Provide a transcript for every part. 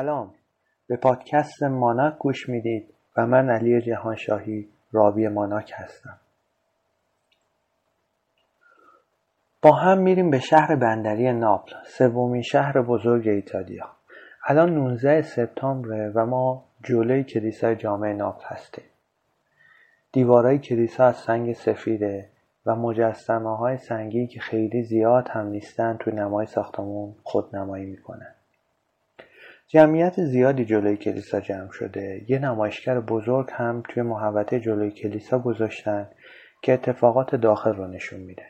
سلام. به پادکست ماناک گوش می‌دید و من علی جهانشاهی راوی ماناک هستم. با هم میریم به شهر بندری ناپل سومین شهر بزرگ ایتالیا. الان 19 سپتامبر و ما جلوی کلیسای جامع ناپل هستیم. دیوارای کلیسا از سنگ سفیده و مجسمه های سنگی که خیلی زیاد هم نیستن توی نمای ساختمون خودنمایی می‌کنن. جمعیت زیادی جلوی کلیسا جمع شده. یه نمایشگر بزرگ هم توی محوطه جلوی کلیسا گذاشتن که اتفاقات داخل رو نشون میده.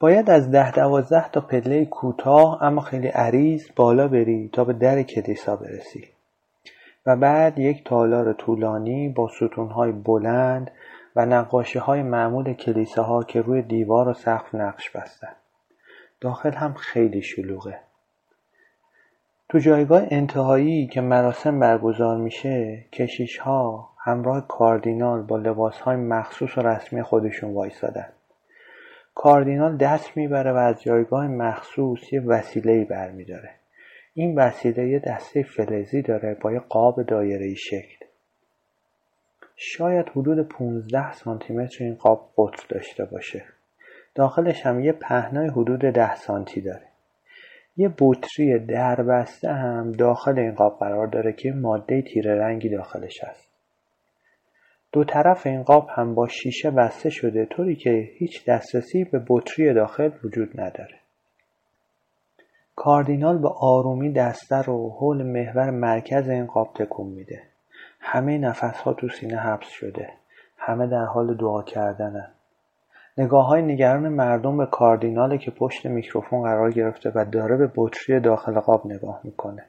باید از ده دوازده تا پله کوتاه اما خیلی عریض بالا بری تا به در کلیسا برسی. و بعد یک تالار طولانی با ستونهای بلند و نقاشی های معمول کلیساها که روی دیوار و سقف نقش بستن. داخل هم خیلی شلوغه. تو جایگاه انتهایی که مراسم برگزار میشه کشیش ها همراه کاردینال با لباس های مخصوص و رسمی خودشون وایسادن کاردینال دست می‌بره و از جایگاه مخصوص یه وسیله برمیداره. این وسیله یه دسته فلزی داره با یه قاب دایره شکل. شاید حدود 15 سانتی متر این قاب قطر داشته باشه. داخلش هم یه پهنای حدود 10 سانتی داره. یه بطری دربسته هم داخل این قاب قرار داره که ماده تیره رنگی داخلش هست. دو طرف این قاب هم با شیشه بسته شده طوری که هیچ دسترسی به بطری داخل وجود نداره. کاردینال به آرومی دسته رو حول محور مرکز این قاب تکون میده. همه نفس ها تو سینه حبس شده. همه در حال دعا کردنن. نگاه های نگران مردم به کاردیناله که پشت میکروفون قرار گرفته و داره به بطری داخل قاب نگاه می‌کنه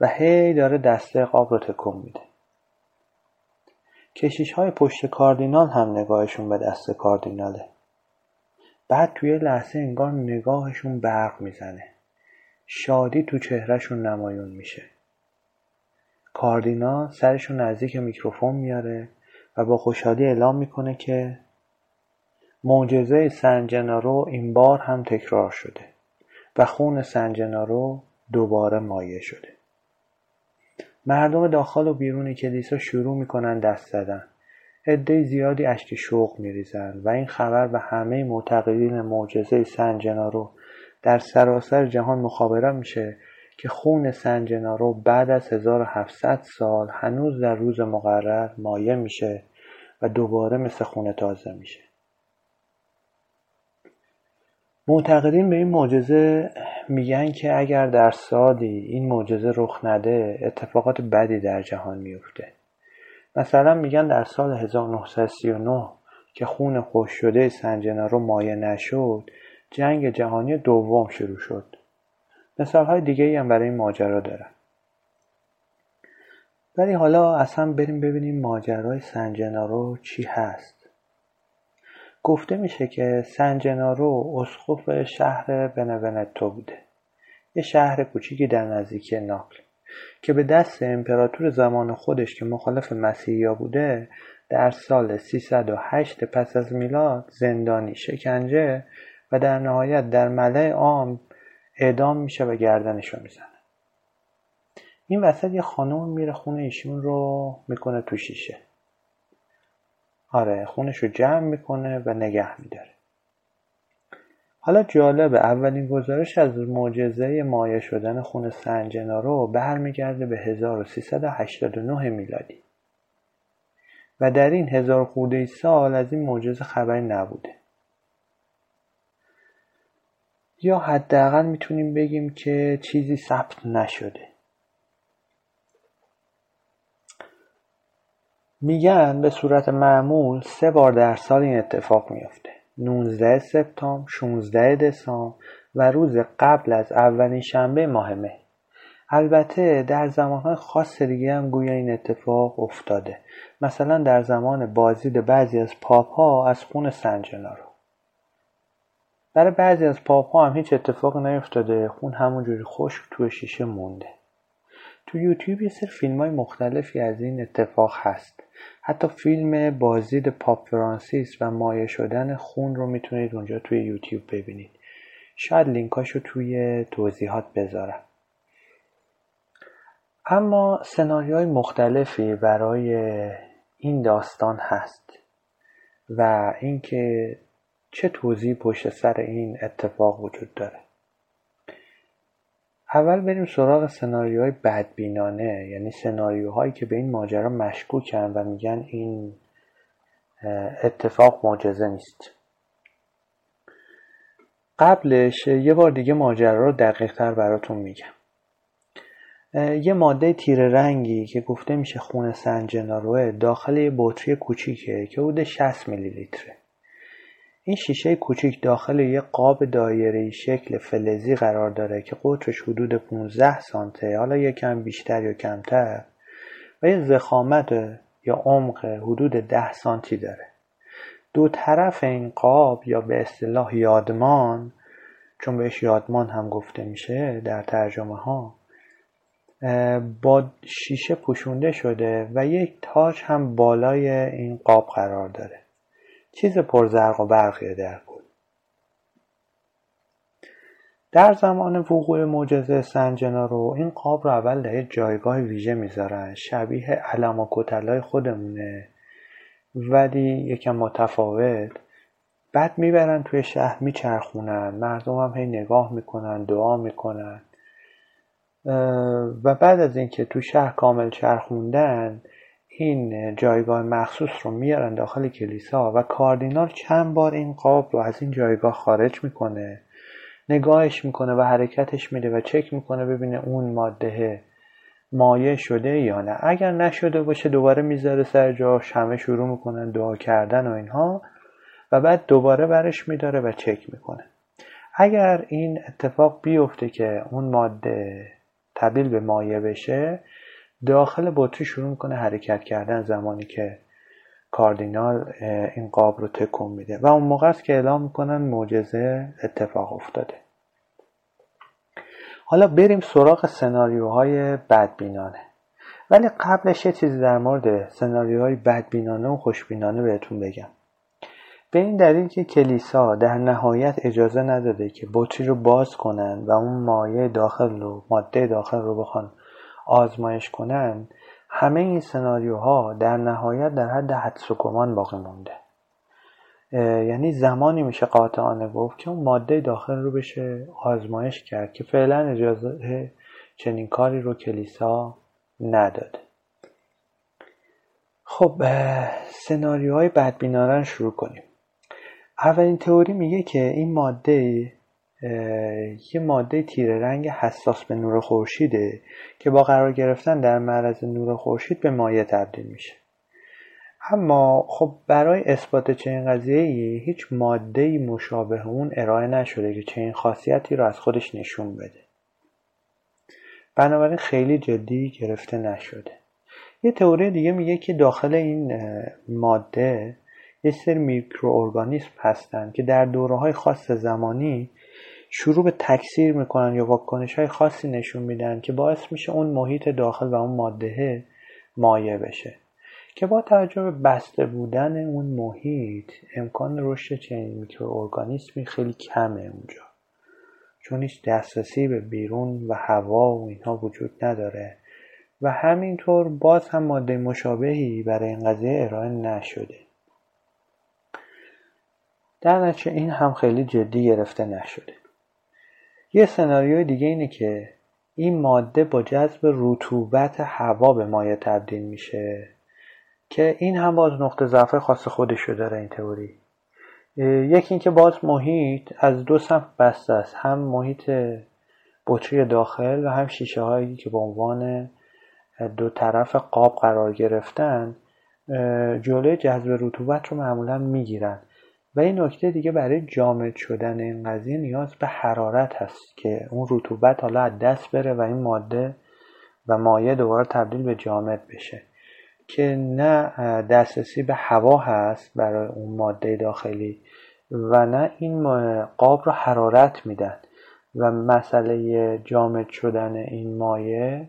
و هی داره دسته قاب رو تکون میده. کشیش های پشت کاردینال هم نگاهشون به دست کاردیناله. بعد توی لحظه انگار نگاهشون برق می‌زنه. شادی تو چهرهشون نمایون میشه. کاردینال سرشون نزدیک میکروفون میاره و با خوشحالی اعلام می‌کنه که معجزه سنجنارو این بار هم تکرار شده و خون سنجنارو دوباره مایه شده. مردم داخل و بیرون کلیسا شروع می‌کنن دست زدن. عده زیادی اشک شوق میریزند و این خبر به همه معتقدین معجزه سنجنارو در سراسر جهان مخابره میشه که خون سنجنارو بعد از 1700 سال هنوز در روز مقرر مایه میشه و دوباره مثل خون تازه میشه. معتقدین به این معجزه میگن که اگر در سالی این معجزه رخ نده اتفاقات بدی در جهان میفته. مثلا میگن در سال 1939 که خون خوش شده سنجنارو مایه نشد جنگ جهانی دوم شروع شد. مثال های دیگه هم برای این ماجرا دارن. ولی حالا اصلا بریم ببینیم ماجرای سنجنارو چی هست. گفته میشه که سنجنارو اسقف شهر بنونتو بوده. یه شهر کوچیکی در نزدیکی ناپل که به دست امپراتور زمان خودش که مخالف مسیحیا بوده در سال 308 پس از میلاد زندانی شکنجه و در نهایت در ملع عام اعدام میشه و گردنشو می‌زنه. این وسط یه خانم میره خونه ایشون رو می‌کنه تو شیشه. آره خونش رو جمع می‌کنه و نگه میداره. حالا جالبه اولین گزارش از معجزه مایه شدن خون سنجنارو برمیگرده به 1389 میلادی. و در این هزار خورده سال از این معجزه خبری نبوده. یا حداقل می‌تونیم بگیم که چیزی ثبت نشده. میگن به صورت معمول سه بار در سال این اتفاق میافته. 19 سپتامبر 16 دسامبر و روز قبل از اولین شنبه ماه مه. البته در زمانهای خاص دیگه هم گویا این اتفاق افتاده. مثلا در زمان بازدید بعضی از پاپ ها از خون سنجنارو برای بعضی از پاپ ها هم هیچ اتفاق نیفتاده. خون همونجوری خشک توی شیشه مونده. تو یوتیوب یه سر فیلم های مختلفی از این اتفاق هست. حتی فیلم بازدید پاپ فرانسیس و مایه شدن خون رو می‌تونید اونجا توی یوتیوب ببینید. شاید لینکاشو توی توضیحات بذارم. اما سناریوهای مختلفی برای این داستان هست و اینکه چه توضیح پشت سر این اتفاق وجود داره. اول بریم سراغ سناریوهای بدبینانه یعنی سناریوهایی که به این ماجرا مشکوکن و میگن این اتفاق معجزه نیست. قبلش یه بار دیگه ماجرا رو دقیق تر براتون میگم. یه ماده تیره رنگی که گفته میشه خون سنجناروه داخل یه بطری کوچیکه که حدود 60 میلی لیتره این شیشه کوچیک داخل یه قاب دایره شکل فلزی قرار داره که قطرش حدود 15 سانته حالا یکم بیشتر یا کمتر و یه زخامت یا عمق حدود 10 سانتی داره. دو طرف این قاب یا به اصطلاح یادمان چون بهش یادمان هم گفته میشه در ترجمه ها با شیشه پوشونده شده و یک تاج هم بالای این قاب قرار داره. چیز پرزرق و برقیه در کل در زمان وقوع معجزه سنجنا رو این قاب رو اول در جایگاه ویژه می‌ذارن شبیه علم و کتلای خودمونه. ولی یکم متفاوت. بعد می‌برن توی شهر میچرخونن. مردم هم هی نگاه می‌کنن دعا می‌کنن. و بعد از اینکه تو شهر کامل چرخوندن این جایگاه مخصوص رو میارن داخل کلیسا و کاردینال چند بار این قاب رو از این جایگاه خارج می‌کنه نگاهش می‌کنه و حرکتش میده و چک می‌کنه ببینه اون ماده مایه شده یا نه. اگر نشده باشه دوباره می‌ذاره سر جاش همه شروع می‌کنن دعا کردن و اینها و بعد دوباره برش میداره و چک می‌کنه. اگر این اتفاق بیفته که اون ماده تبدیل به مایه بشه داخل بطری شروع می‌کنه حرکت کردن زمانی که کاردینال این قاب رو تکون میده و اون موقع است که اعلام می‌کنن معجزه اتفاق افتاده. حالا بریم سراغ سناریوهای بدبینانه. ولی قبلش یه چیزی در مورد سناریوهای بدبینانه و خوشبینانه بهتون بگم. به این دلیل که کلیسا در نهایت اجازه نداده که بطری رو باز کنن و اون مایه داخل رو ماده داخل رو بخوان. آزمایش کنن همه این سناریوها در نهایت در حد حدس و باقی مونده. یعنی زمانی میشه قاطعانه گفت که اون ماده داخل رو بشه آزمایش کرد که فعلا اجازه چنین کاری رو کلیسا نداده. خب سناریوهای بدبینانه شروع کنیم. اولین تئوری میگه که این ماده یه ماده تیره رنگ حساس به نور خورشیده که با قرار گرفتن در معرض نور خورشید به مایع تبدیل میشه. اما خب برای اثبات چنین قضیه هیچ ماده مشابه اون ارائه نشده که چنین خاصیتی رو از خودش نشون بده. بنابراین خیلی جدی گرفته نشده. یه تئوری دیگه میگه که داخل این ماده یه سری میکروارگانیسم هستن که در دوره های خاص زمانی شروع به تکثیر می‌کنن یا واکنش های خاصی نشون میدن که باعث میشه اون محیط داخل و اون ماده مایع بشه. که با توجه به بسته بودن اون محیط امکان رشد چنین میکروارگانیسمی خیلی کمه اونجا. چون هیچ دسترسی به بیرون و هوا و اینها وجود نداره. و همینطور باز هم ماده مشابهی برای این قضیه ارائه نشده. در نتیجه این هم خیلی جدی گرفته نشده. یه سناریوی دیگه اینه که این ماده با جذب رطوبت هوا به مایع تبدیل میشه که این هم باز نقطه ضعف خاص خودشو داره این تئوری. یکی اینکه باز محیط از دو سمت بسته است هم محیط بطری داخل و هم شیشه هایی که به عنوان دو طرف قاب قرار گرفتن جلوی جذب رطوبت رو معمولا می‌گیرن. و این نکته دیگه برای جامد شدن این قضیه نیاز به حرارت هست که اون رطوبت حالا از دست بره و این ماده و مایع دوباره تبدیل به جامد بشه که نه دسترسی به هوا هست برای اون ماده داخلی و نه این قاب رو حرارت میدن و مسئله جامد شدن این مایع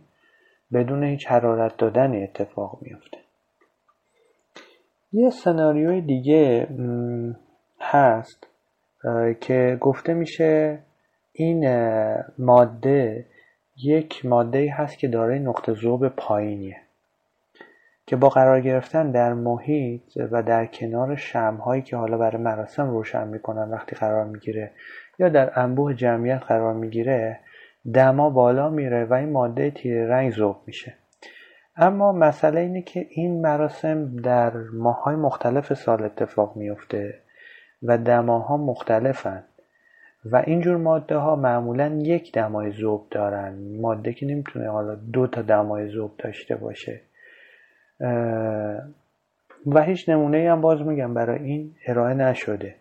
بدون هیچ حرارت دادنی اتفاق میفته یه سناریوی دیگه هست که گفته میشه این ماده یک ماده هست که دارای نقطه ذوب پایینیه که با قرار گرفتن در محیط و در کنار شمهایی که حالا برای مراسم روشن می‌کنن وقتی قرار می‌گیره یا در انبوه جمعیت قرار می‌گیره دما بالا میره و این ماده تیره رنگ ذوب میشه. اما مسئله اینه که این مراسم در ماهای مختلف سال اتفاق میفته و دماها مختلفن. و اینجور ماده ها معمولا یک دمای ذوب دارن. ماده که نمی‌تونه حالا دو تا دمای ذوب داشته باشه. و هیچ نمونه هم باز میگم برای این ارائه نشده.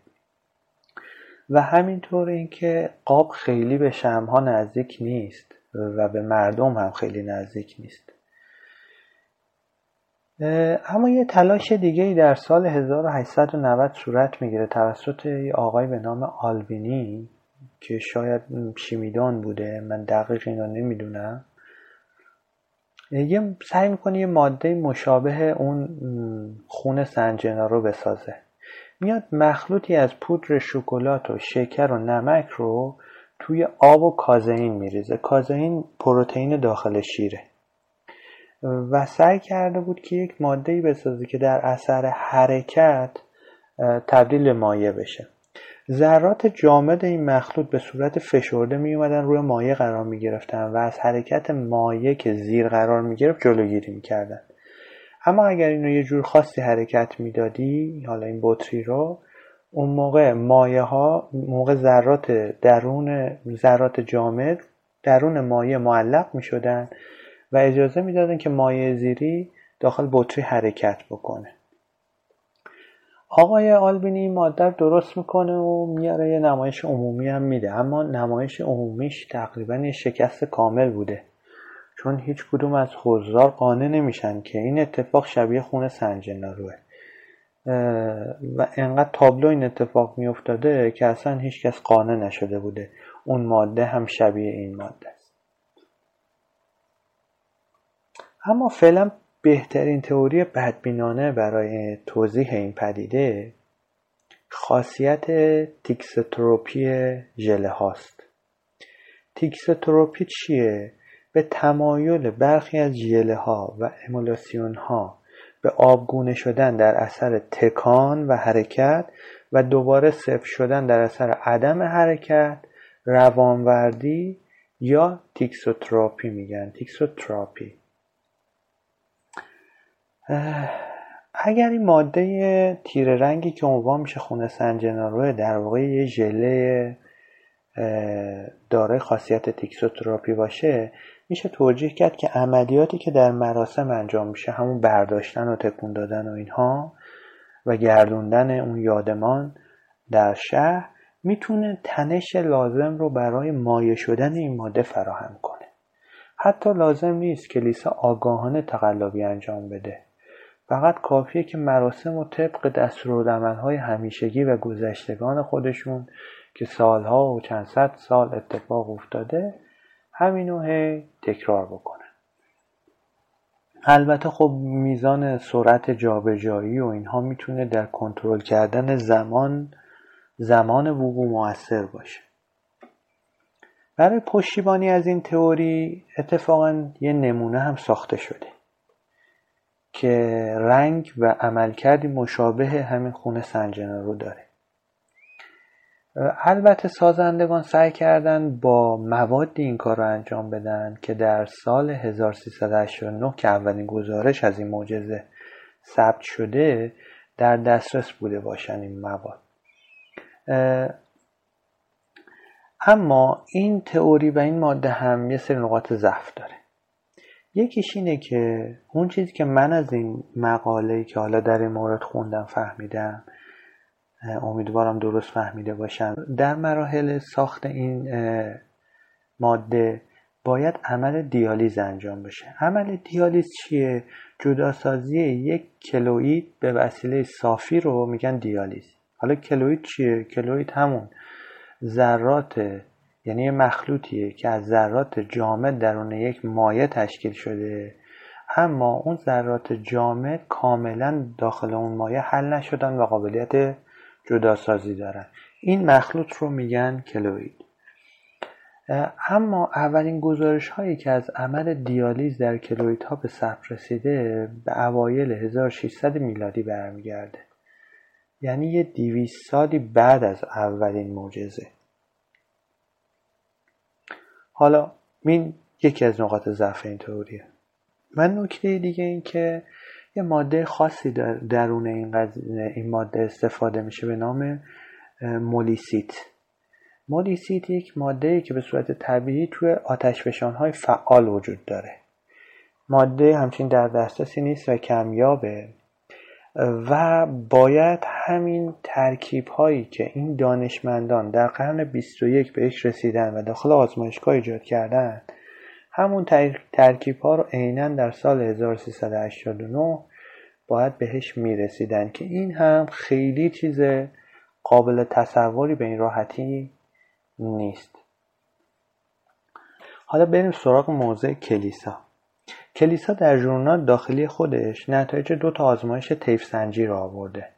و همینطور اینکه قاب خیلی به شمها نزدیک نیست و به مردم هم خیلی نزدیک نیست. اما یه تلاش دیگه ای در سال 1890 صورت می‌گیره توسط یه آقای به نام آلبینی که شاید شیمیدان بوده من دقیق اینا نمی‌دونم. یه سعی می‌کنه یه ماده مشابه اون خون سنجنا رو بسازه. میاد مخلوطی از پودر شکلات و شکر و نمک رو توی آب و کازئین میریزه. کازئین پروتئین داخل شیره. و سعی کرده بود که یک ماده بسازه که در اثر حرکت تبدیل به مایع بشه ذرات جامد این مخلوط به صورت فشرده می اومدن روی مایع قرار می گرفتن و از حرکت مایع که زیر قرار می گرفت جلوگیری می کردن. اما اگر اینو یه جور خاصی حرکت می‌دادی حالا این بطری رو اون موقع مایه ها موقع ذرات درون ذرات جامد درون مایع معلق می شدن و اجازه می‌دادن که مایع زیری داخل بطری حرکت بکنه. آقای آلبینی این ماده درست می‌کنه و میاره یه نمایش عمومی هم میده. اما نمایش عمومیش تقریبا یه شکست کامل بوده. چون هیچ کدوم از حضار قانع نمیشن که این اتفاق شبیه خون سنجناروه. و انقدر تابلو این اتفاق میافتاده که اصلا هیچکس قانع نشده بوده. اون ماده هم شبیه این ماده است اما فعلا بهترین تئوری بدبینانه برای توضیح این پدیده خاصیت تیکستروپی ژله هاست. تیکسوتروپی چیه؟ به تمایل برخی از ژله ها و امولسیون ها به آبگونه شدن در اثر تکان و حرکت و دوباره سفت شدن در اثر عدم حرکت روانوردی یا تیکسوتروپی میگن. تیکسوتروپی اگر این ماده تیره رنگی که عنوان میشه خون سن جناروئه در واقع یه ژله دارای خاصیت تیکسوتراپی باشه میشه توجیه کرد که عملیاتی که در مراسم انجام میشه همون برداشتن و تکون دادن و اینها و گردوندن اون یادمان در شهر می‌تونه تنش لازم رو برای مایه شدن این ماده فراهم کنه. حتی لازم نیست کلیسا آگاهانه تقلبی انجام بده. فقط کافیه که مراسم و طبق دستورالعملهای همیشگی و گذشتگان خودشون که سالها و چند صد سال اتفاق افتاده همینو هی تکرار بکنن. البته خب میزان سرعت جابجایی و اینها می‌تونه در کنترل کردن زمان زمان وقوع موثر باشه. برای پشتیبانی از این تئوری اتفاقا یه نمونه هم ساخته شده. که رنگ و عملکردی مشابه همین خونه سنجنا رو داره. البته سازندگان سعی کردن با موادی این کار رو انجام بدن که در سال 1389 که اولین گزارش از این معجزه ثبت شده در دسترس بوده باشن این مواد. اما این تئوری و این ماده هم یه سری نقاط ضعف داره. یکیش اینه که اون چیزی که من از این مقاله که حالا در این مورد خوندم فهمیدم امیدوارم درست فهمیده باشم در مراحل ساخت این ماده باید عمل دیالیز انجام بشه. عمل دیالیز چیه؟ جداسازی یک کلوید به وسیله صافی رو میگن دیالیز. حالا کلوید چیه؟ کلوید همون ذرات یعنی یه مخلوطیه که از ذرات جامد درون یک مایع تشکیل شده. اما اون ذرات جامد کاملا داخل اون مایع حل نشدن و قابلیت جداسازی دارن. این مخلوط رو میگن کلوید اما اولین گزارش هایی که از عمل دیالیز در کلویت ها به ثبت رسیده به اوایل 1600 میلادی برمیگرده. یعنی یه دیویس سالی بعد از اولین معجزه. حالا این یکی از نقاط ضعف این تئوریه. و نکته دیگه این که یه ماده خاصی در درون این, این ماده استفاده میشه به نام مولیسیت. مولیسیت یک ماده که به صورت طبیعی توی آتش های فعال وجود داره. ماده همچین در دسترسی نیست و کمیابه. و باید همین ترکیب هایی که این دانشمندان در قرن 21 بهش رسیدن و داخل آزمایشگاه ایجاد کردن همون ترکیب ها رو عینا در سال 1389 باید بهش می‌رسیدن که این هم خیلی چیز قابل تصوری به این راحتی نیست. حالا بریم سراغ موضع کلیسا. کلیسا در ژورنال داخلی خودش نتایج دو تا آزمایش طیف سنجی را آورده.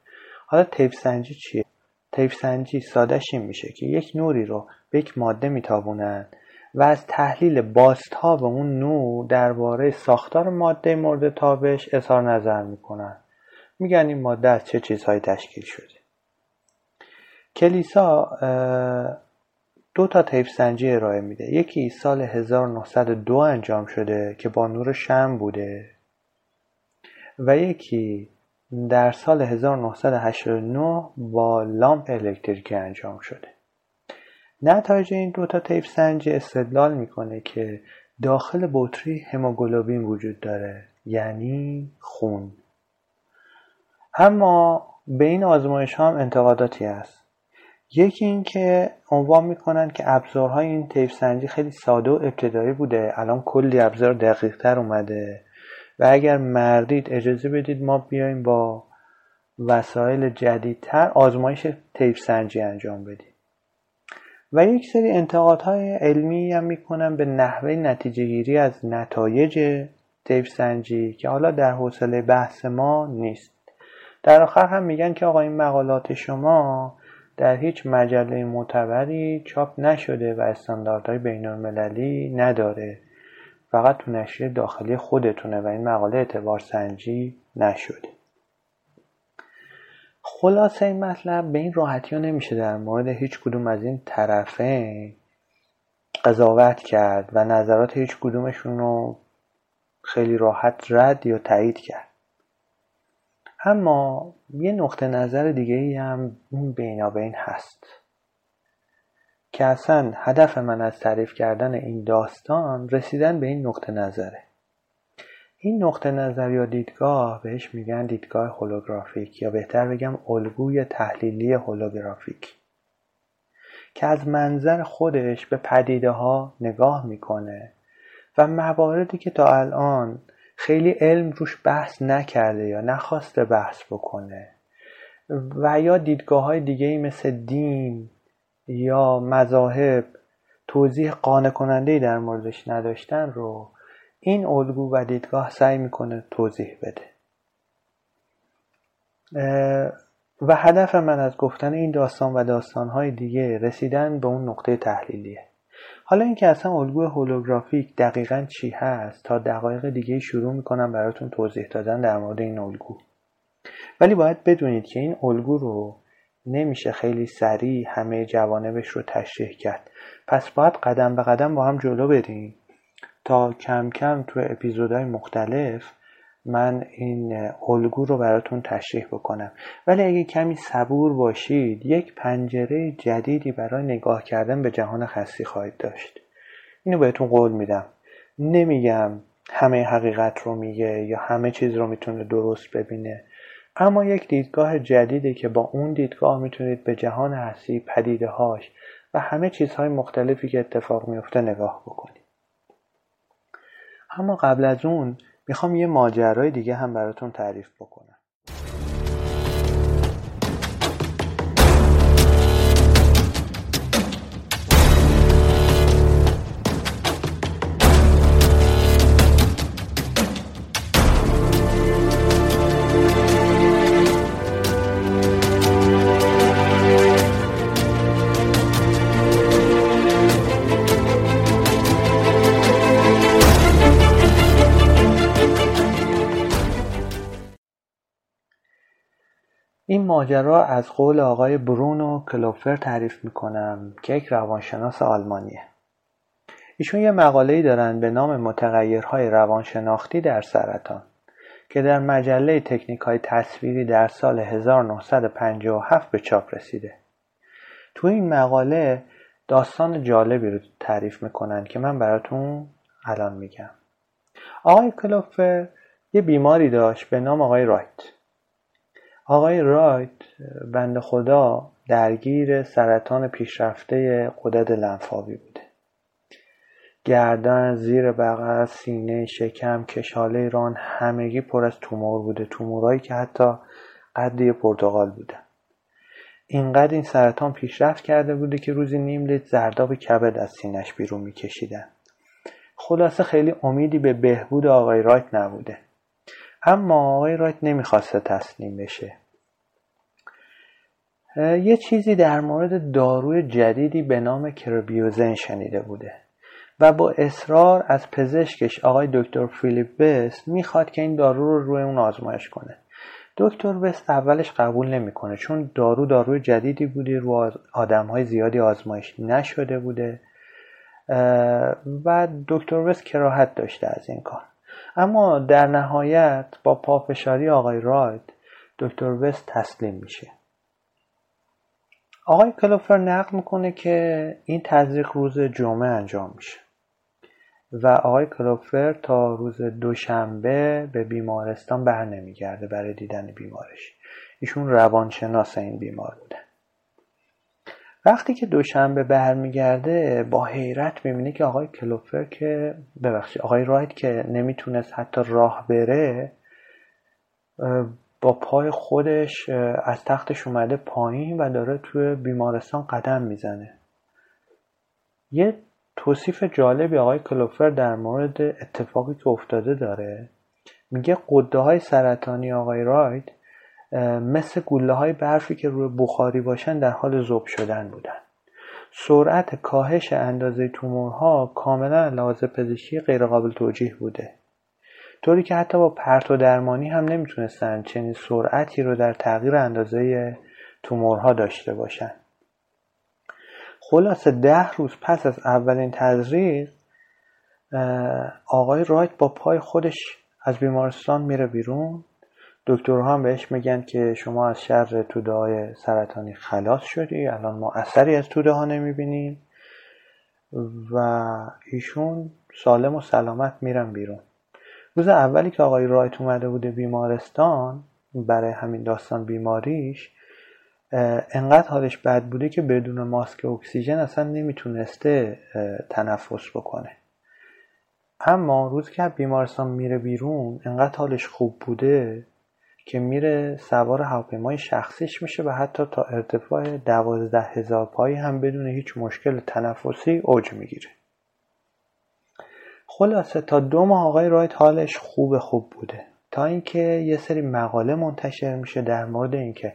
حالا طیف سنجی چیه؟ طیف سنجی سادش این میشه که یک نوری رو به یک ماده میتابونن و از تحلیل بازتاب اون نور درباره ساختار ماده مورد تابش اظهار نظر می‌کنن. میگن این ماده از چه چیزهایی تشکیل شده. کلیسا دو تا طیف سنجی ارائه میده. یکی سال 1902 انجام شده که با نور شم بوده. و یکی در سال 1989 با لامپ الکتریکی انجام شده. نتایج این دو تا طیف سنجی استدلال می‌کنه که داخل بطری هموگلوبین وجود داره یعنی خون. اما به این آزمایش هم انتقاداتی هست. یکی اینکه عنوان می‌کنن که ابزارهای این طیف سنجی خیلی ساده و ابتدایی بوده. الان کلی ابزار دقیق تر اومده. و اگر مردید اجازه بدید ما بیایم با وسایل جدیدتر آزمایش طیف سنجی انجام بدیم. و یک سری انتقادهای علمی هم می‌کنن به نحوه نتیجه گیری از نتایج طیف سنجی که حالا در حوصله بحث ما نیست. در آخر هم میگن که آقا این مقالات شما در هیچ مجله معتبری چاپ نشده و استانداردهای بین المللی نداره. فقط تو نشریه داخلی خودتونه و این مقاله اعتبار سنجی نشده. خلاصه این مطلب به این راحتی ها نمیشه در مورد هیچ کدوم از این طرفین قضاوت کرد و نظرات هیچ کدومشون رو خیلی راحت رد یا تایید کرد. اما یه نقطه نظر دیگه ای هم این بینابین هست که اصلا هدف من از تعریف کردن این داستان رسیدن به این نقطه نظره. این نقطه نظر یا دیدگاه بهش میگن دیدگاه هولوگرافیک یا بهتر بگم الگوی تحلیلی هولوگرافیک که از منظر خودش به پدیده ها نگاه می‌کنه و مواردی که تا الان خیلی علم روش بحث نکرده یا نخواسته بحث بکنه. و یا دیدگاه های دیگه ای مثل دین یا مذاهب توضیح قانع کننده در موردش نداشتن رو این الگو و دیدگاه سعی می‌کنه توضیح بده. و هدف من از گفتن این داستان و داستانهای دیگه رسیدن به اون نقطه تحلیلیه. حالا اینکه اصلا الگوی هولوگرافیک دقیقا چی هست تا دقایق دیگه شروع می‌کنم براتون توضیح دادن در مورد این الگو. ولی باید بدونید که این الگو رو نمیشه خیلی سریع همه جوانبش رو تشریح کرد. پس باید قدم به قدم با هم جلو بریم تا کم کم تو اپیزودهای مختلف من این الگو رو براتون تشریح بکنم. ولی اگه کمی صبور باشید یک پنجره جدیدی برای نگاه کردن به جهان خاصی خواهید داشت. اینو بهتون قول میدم. نمیگم همه حقیقت رو میگه یا همه چیز رو می‌تونه درست ببینه. اما یک دیدگاه جدیده که با اون دیدگاه می‌تونید به جهان هستی پدیده هاش و همه چیزهای مختلفی که اتفاق میفته نگاه بکنید. اما قبل از اون می‌خوام یه ماجرای دیگه هم براتون تعریف بکنم. ماجرا از قول آقای برونو کلوفر تعریف می‌کنم که یک روانشناس آلمانیه. ایشون یه مقاله‌ای دارن به نام متغیرهای روانشناختی در سرطان که در مجله تکنیک های تصویری در سال 1957 به چاپ رسیده. تو این مقاله داستان جالبی رو تعریف می‌کنن که من براتون الان میگم. آقای کلوفر یه بیماری داشت به نام آقای رایت. آقای رایت بند خدا درگیر سرطان پیشرفته قدرت لنفاوی بوده. گردن زیر بغل سینه شکم کشاله ران همگی پر از تومور بوده. تومورایی که حتی قد پرتغال بوده. اینقدر این سرطان پیشرفت کرده بوده که روزی نیم لیتر زرداب کبد از سینش بیرون میکشیدن. خلاصه خیلی امیدی به بهبود آقای رایت نبوده. اما آقای رایت نمی‌خواسته تسلیم بشه. یه چیزی در مورد داروی جدیدی به نام کربیوزن شنیده بوده و با اصرار از پزشکش آقای دکتر فیلیپ بست می‌خواد که این دارو رو روی اون آزمایش کنه. دکتر بست اولش قبول نمی‌کنه چون دارو داروی جدیدی بوده رو آدم های زیادی آزمایش نشده بوده. و دکتر وست کراهت داشته از این کار. اما در نهایت با پافشاری آقای رایت دکتر وست تسلیم میشه. آقای کلوفر نقل می‌کنه که این تزریق روز جمعه انجام میشه و آقای کلوفر تا روز دوشنبه به بیمارستان بر نمیگرده برای دیدن بیمارش. ایشون روانشناس این بیمار بوده. وقتی که دوشنبه برمیگرده با حیرت می‌بینه که آقای کلوفر که ببخشید آقای رایت که نمی‌تونست حتی راه بره با پای خودش از تختش اومده پایین و داره توی بیمارستان قدم می‌زنه. یه توصیف جالبی آقای کلوفر در مورد اتفاقی که افتاده داره. میگه قده های سرطانی آقای رایت مثل گله های برفی که روی بخاری باشن در حال ذوب شدن بودن. سرعت کاهش اندازه تومورها کاملا لحاظ پزشکی غیرقابل توجیه بوده. طوری که حتی با پرتو درمانی هم نمی‌تونستن چنین سرعتی رو در تغییر اندازه تومورها داشته باشن. خلاصه ده روز پس از اولین تزریق آقای رایت با پای خودش از بیمارستان میره بیرون. دکترها هم بهش میگن که شما از شر توده های سرطانی خلاص شدی الان ما اثری از توده ها نمی‌بینیم و ایشون سالم و سلامت میرن بیرون. روز اولی که آقای رایت اومده بوده بیمارستان برای همین داستان بیماریش انقدر حالش بد بوده که بدون ماسک اکسیژن اصلا نمی‌تونسته تنفس بکنه. اما روز که بیمارستان میره بیرون انقدر حالش خوب بوده که میره سوار هواپیمای شخصیش میشه و حتی تا ارتفاع دوازده هزار پایی هم بدون هیچ مشکل تنفسی اوج می‌گیره. خلاصه تا دو ماه آقای رایت حالش خوب خوب بوده. تا اینکه یه سری مقاله منتشر میشه در مورد اینکه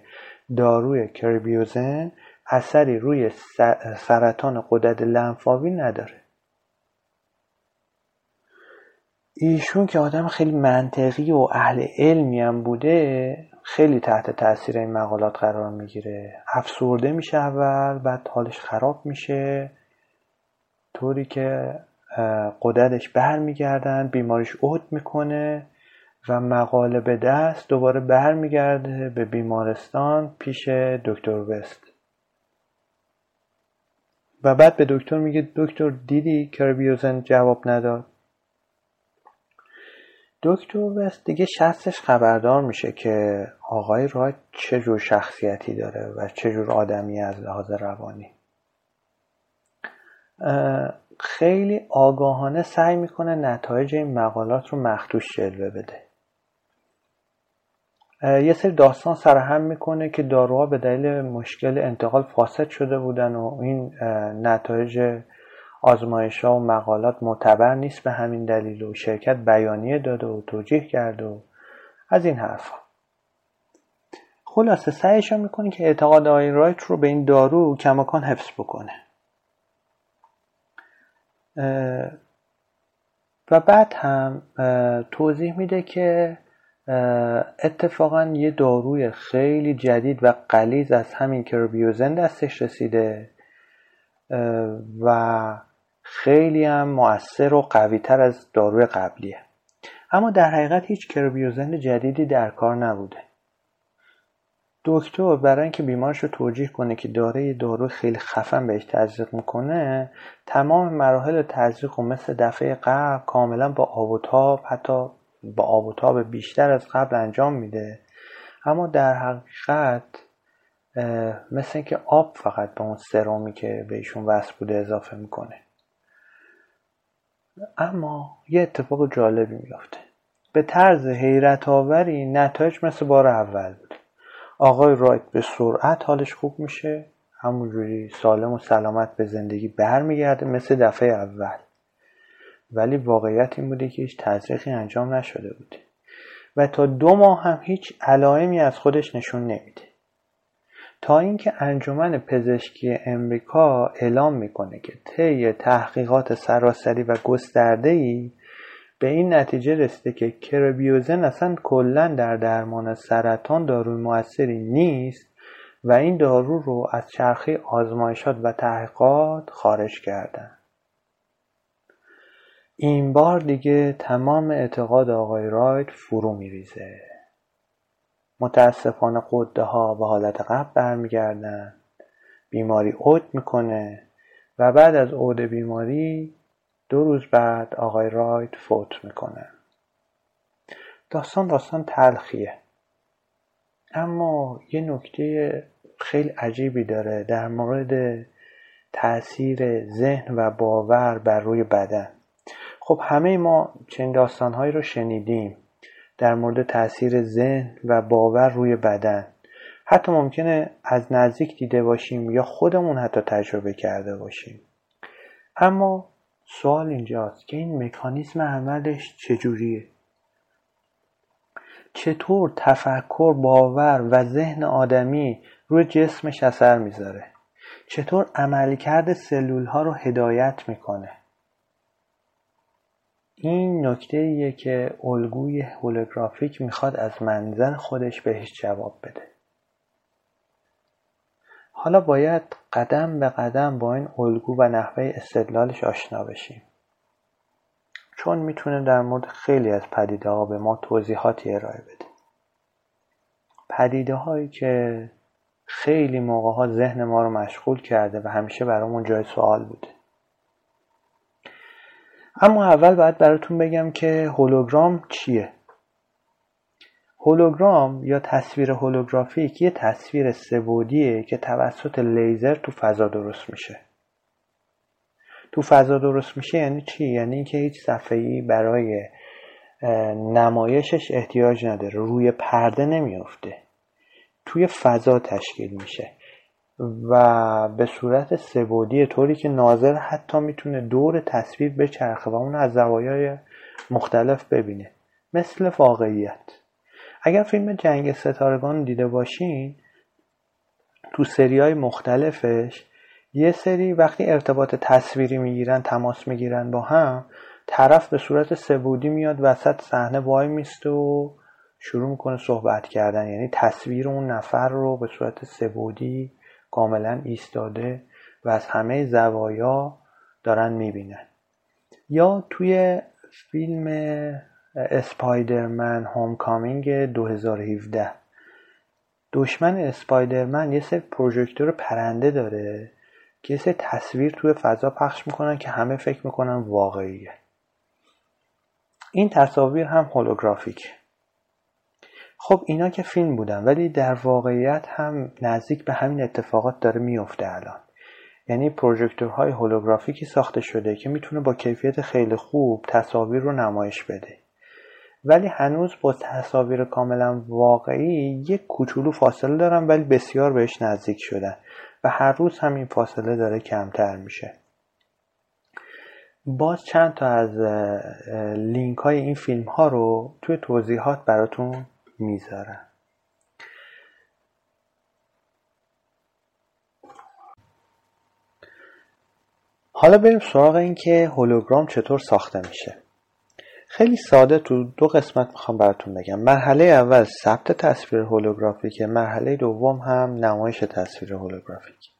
داروی کربیوزن اثری روی سرطان قدرت لنفاوی نداره. ایشون که آدم خیلی منطقی و اهل علمی هم بوده خیلی تحت تاثیر این مقالات قرار می‌گیره. افسرده میشه اول بعد حالش خراب میشه. طوری که قدرتش برمیگردن بیماریش عود می‌کنه و مقاله به دست دوباره برمیگرده به بیمارستان پیش دکتر وست. و بعد به دکتر میگه دکتر دیدی کربیوزن جواب نداد؟ دکتر وست دیگه شستش خبردار میشه که آقای رایت چه جور شخصیتی داره و چه جور آدمی از لحاظ روانی. خیلی آگاهانه سعی می‌کنه نتایج این مقالات رو مختوش جلوه بده. یه سری داستان سرهم می‌کنه که داروها به دلیل مشکل انتقال فاسد شده بودن و این نتایج آزمایش ها و مقالات معتبر نیست به همین دلیل و شرکت بیانیه داده و توجیه کرده و از این حرف ها. خلاصه سعیش می‌کنه که اعتقاد آقای رایت رو به این دارو کماکان حفظ بکنه و بعد هم توضیح میده که اتفاقا یه داروی خیلی جدید و قلیز از همین کربیوزن دستش رسیده و خیلی هم مؤثر و قوی تر از داروی قبلیه. اما در حقیقت هیچ کربیوزن جدیدی در کار نبوده. دکتر برای اینکه بیمارش رو توجیه کنه که داره یه دارو خیلی خفن بهش تزریق می‌کنه تمام مراحل تزریق و مثل دفعه قبل کاملا با آب و حتی با آب و بیشتر از قبل انجام میده. اما در حقیقت مثل اینکه آب فقط به اون سرومی که بهشون وصل بوده اضافه می‌کنه. اما یه اتفاق جالبی میافته. به طرز حیرت آوری نتایج مثل بار اول بود. آقای رایت به سرعت حالش خوب میشه همونجوری سالم و سلامت به زندگی برمیگرده مثل دفعه اول. ولی واقعیت این بوده که هیچ تزریقی انجام نشده بوده و تا دو ماه هم هیچ علائمی از خودش نشون نمیده. تا اینکه انجمن پزشکی امریکا اعلام می‌کنه که طی تحقیقات سراسری و ای به این نتیجه رسیده که کربیوزن اصلا کلا در درمان سرطان داروی موثری نیست و این دارو رو از چرخه آزمایشات و تحقیقات خارج کردن. این بار دیگه تمام اعتقاد آقای رایت فرو میریزه. متاسفانه قده ها به حالت قبل برمیگردن. بیماری عود می‌کنه و بعد از عود بیماری دو روز بعد آقای رایت فوت می‌کنه. داستان داستان تلخیه. اما یه نکته خیلی عجیبی داره در مورد تاثیر ذهن و باور بر روی بدن. خب همه ما چنین داستانهایی رو شنیدیم. در مورد تاثیر ذهن و باور روی بدن. حتی ممکنه از نزدیک دیده باشیم یا خودمون حتی تجربه کرده باشیم. اما سوال اینجاست که این مکانیزم عملش چجوریه؟ چطور تفکر باور و ذهن آدمی روی جسمش اثر می‌ذاره؟ چطور عملکرد سلول ها رو هدایت می‌کنه؟ این نکته ایه که الگوی هولوگرافیک می‌خواد از منظر خودش بهش جواب بده. حالا باید قدم به قدم با این الگو و نحوه استدلالش آشنا بشیم. چون می‌تونه در مورد خیلی از پدیده ها به ما توضیحاتی ارائه بده. پدیده هایی که خیلی موقع ها ذهن ما رو مشغول کرده و همیشه برامون جای سوال بوده. اما اول باید براتون بگم که هولوگرام چیه؟ هولوگرام یا تصویر هولوگرافیک یه تصویر سبودیه که توسط لیزر تو فضا درست میشه. تو فضا درست میشه یعنی چی؟ یعنی که هیچ صفحه‌ای برای نمایشش احتیاج نداره روی پرده نمیافته. توی فضا تشکیل میشه. و به صورت سبودی طوری که ناظر حتی می‌تونه دور تصویر بچرخه و اون از زوایای مختلف ببینه. مثل واقعیت. اگر فیلم جنگ ستارگان دیده باشین تو سری های مختلفش یه سری وقتی ارتباط تصویری می‌گیرن تماس می‌گیرن با هم طرف به صورت سبودی میاد وسط صحنه وای میسته و شروع می‌کنه صحبت کردن. یعنی تصویر اون نفر رو به صورت سبودی کاملا ایستاده و از همه زوایا دارن می‌بینن. یا توی فیلم اسپایدرمن هوم کامینگ 2017 دشمن اسپایدرمن یه سری پروژکتور پرنده داره که یه تصویر توی فضا پخش می‌کنن که همه فکر می‌کنن واقعیه. این تصاویر هم هولوگرافیک خب اینا که فیلم بودن ولی در واقعیت هم نزدیک به همین اتفاقات داره میفته الان. یعنی پروژکتورهای هولوگرافیکی ساخته شده که می‌تونه با کیفیت خیلی خوب تصاویر رو نمایش بده. ولی هنوز با تصاویر کاملا واقعی یک کوچولو فاصله دارن ولی بسیار بهش نزدیک شدن و هر روز هم این فاصله داره کمتر میشه. باز چند تا از لینک های این فیلم ها رو توی توضیحات براتون می‌ذارم. حالا بریم سراغ این که هولوگرام چطور ساخته میشه. خیلی ساده تو دو قسمت می‌خوام براتون بگم. مرحله اول ثبت تصویر هولوگرافیک مرحله دوم هم نمایش تصویر هولوگرافیک.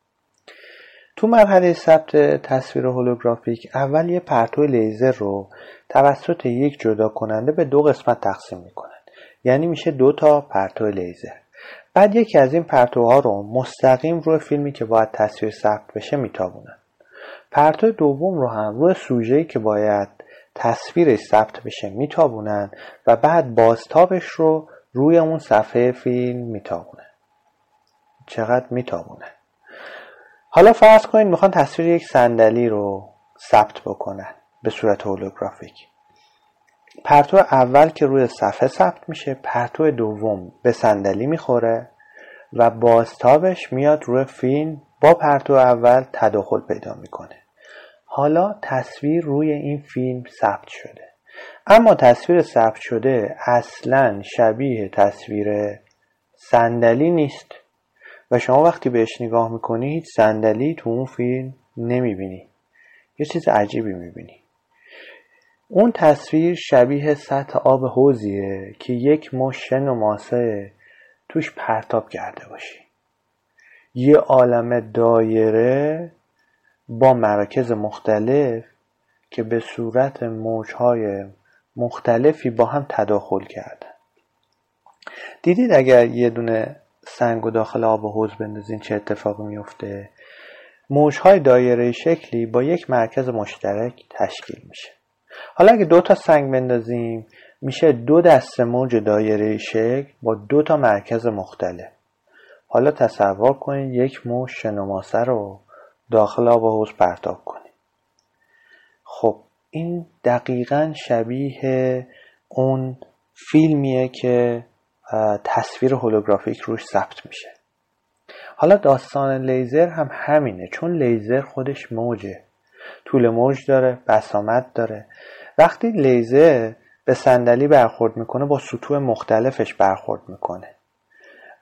تو مرحله ثبت تصویر هولوگرافیک اول یه پرتو لیزر رو توسط یک جدا کننده به دو قسمت تقسیم می‌کنن یعنی میشه دو تا پرتو لیزر. بعد یکی از این پرتوها رو مستقیم روی فیلمی که باید تصویر ثبت بشه میتابونن. پرتو دوم رو هم روی سوژه‌ای که باید تصویرش ثبت بشه میتابونن و بعد بازتابش رو روی اون صفحه فیلم میتابونن. چقدر میتابونن. حالا فرض کنید می‌خوان تصویر یک صندلی رو ثبت بکنن به صورت هولوگرافیک. پرتو اول که روی صفحه ثبت میشه پرتو دوم به صندلی می‌خوره و بازتابش میاد روی فیلم با پرتو اول تداخل پیدا می‌کنه. حالا تصویر روی این فیلم ثبت شده. اما تصویر ثبت شده اصلا شبیه تصویر صندلی نیست و شما وقتی بهش نگاه می‌کنی هیچ صندلی تو اون فیلم نمی‌بینی. یه چیز عجیبی می‌بینی. اون تصویر شبیه سطح آب حوزیه که یک مشن و ماسه توش پرتاب کرده باشی. یه عالم دایره با مراکز مختلف که به صورت موجهای مختلفی با هم تداخل کردن. دیدید اگر یه دونه سنگ و داخل آب حوز بندازین چه اتفاقی میفته موجهای دایره شکلی با یک مرکز مشترک تشکیل میشه. حالا اگه دو تا سنگ بندازیم میشه دو دسته موج دایره شکل با دو تا مرکز مختلف. حالا تصور کنید یک موج شنماسه رو داخل آب حوز پرتاب کنید. خب این دقیقا شبیه اون فیلمیه که تصویر هولوگرافیک روش ثبت میشه. حالا داستان لیزر هم همینه. چون لیزر خودش موجه. طول موج داره بسامت داره. وقتی لیزر به صندلی برخورد می‌کنه با سطوح مختلفش برخورد می‌کنه.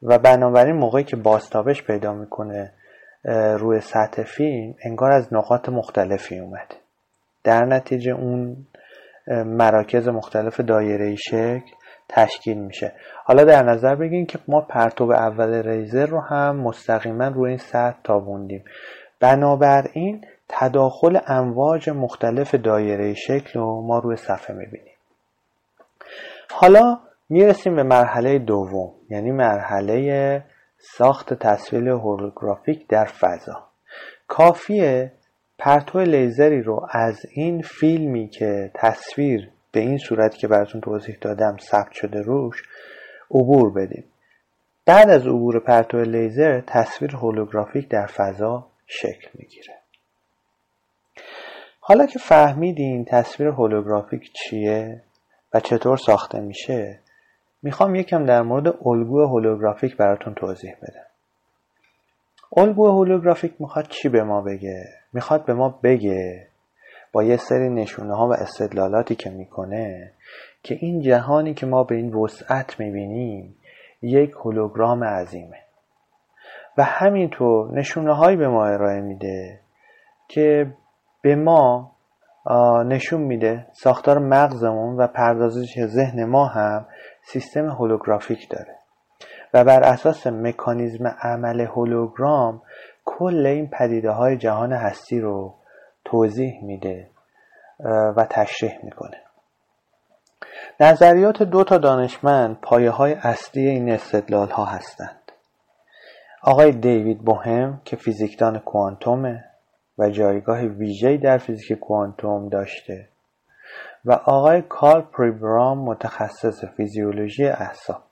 و بنابراین موقعی که باستابش پیدا می‌کنه روی سطح فیلم انگار از نقاط مختلفی اومده در نتیجه اون مراکز مختلف دایره شکل تشکیل میشه. حالا در نظر بگیریم که ما پرتوب اول ریزر رو هم مستقیما روی این سطح تابوندیم. بنابراین تداخل امواج مختلف دایره شکل رو ما روی صفحه می‌بینیم. حالا می‌رسیم به مرحله دوم یعنی مرحله ساخت تصویر هولوگرافیک در فضا. کافیه پرتو لیزری رو از این فیلمی که تصویر به این صورت که براتون توضیح دادم ثبت شده روش عبور بدیم. بعد از عبور پرتو لیزر تصویر هولوگرافیک در فضا شکل می‌گیره. حالا که فهمیدین تصویر هولوگرافیک چیه و چطور ساخته میشه می‌خوام یکم در مورد الگوی هولوگرافیک براتون توضیح بدم. الگوی هولوگرافیک می‌خواد چی به ما بگه؟ می‌خواد به ما بگه با یه سری نشونه ها و استدلالاتی که می‌کنه که این جهانی که ما به این وسعت می‌بینیم یک هولوگرام عظیمه. و همینطور نشونه هایی به ما ارائه میده که به ما نشون میده ساختار مغزمون و پردازش ذهن ما هم سیستم هولوگرافیک داره. و بر اساس مکانیزم عمل هولوگرام کل این پدیده های جهان هستی رو توضیح میده و تشریح می‌کنه. نظریات دو تا دانشمند پایه های اصلی این استدلال ها هستند. آقای دیوید بوهم که فیزیکدان کوانتومه. و جایگاه ویژه‌ای در فیزیک کوانتوم داشته. و آقای کارل پریبرام متخصص فیزیولوژی اعصاب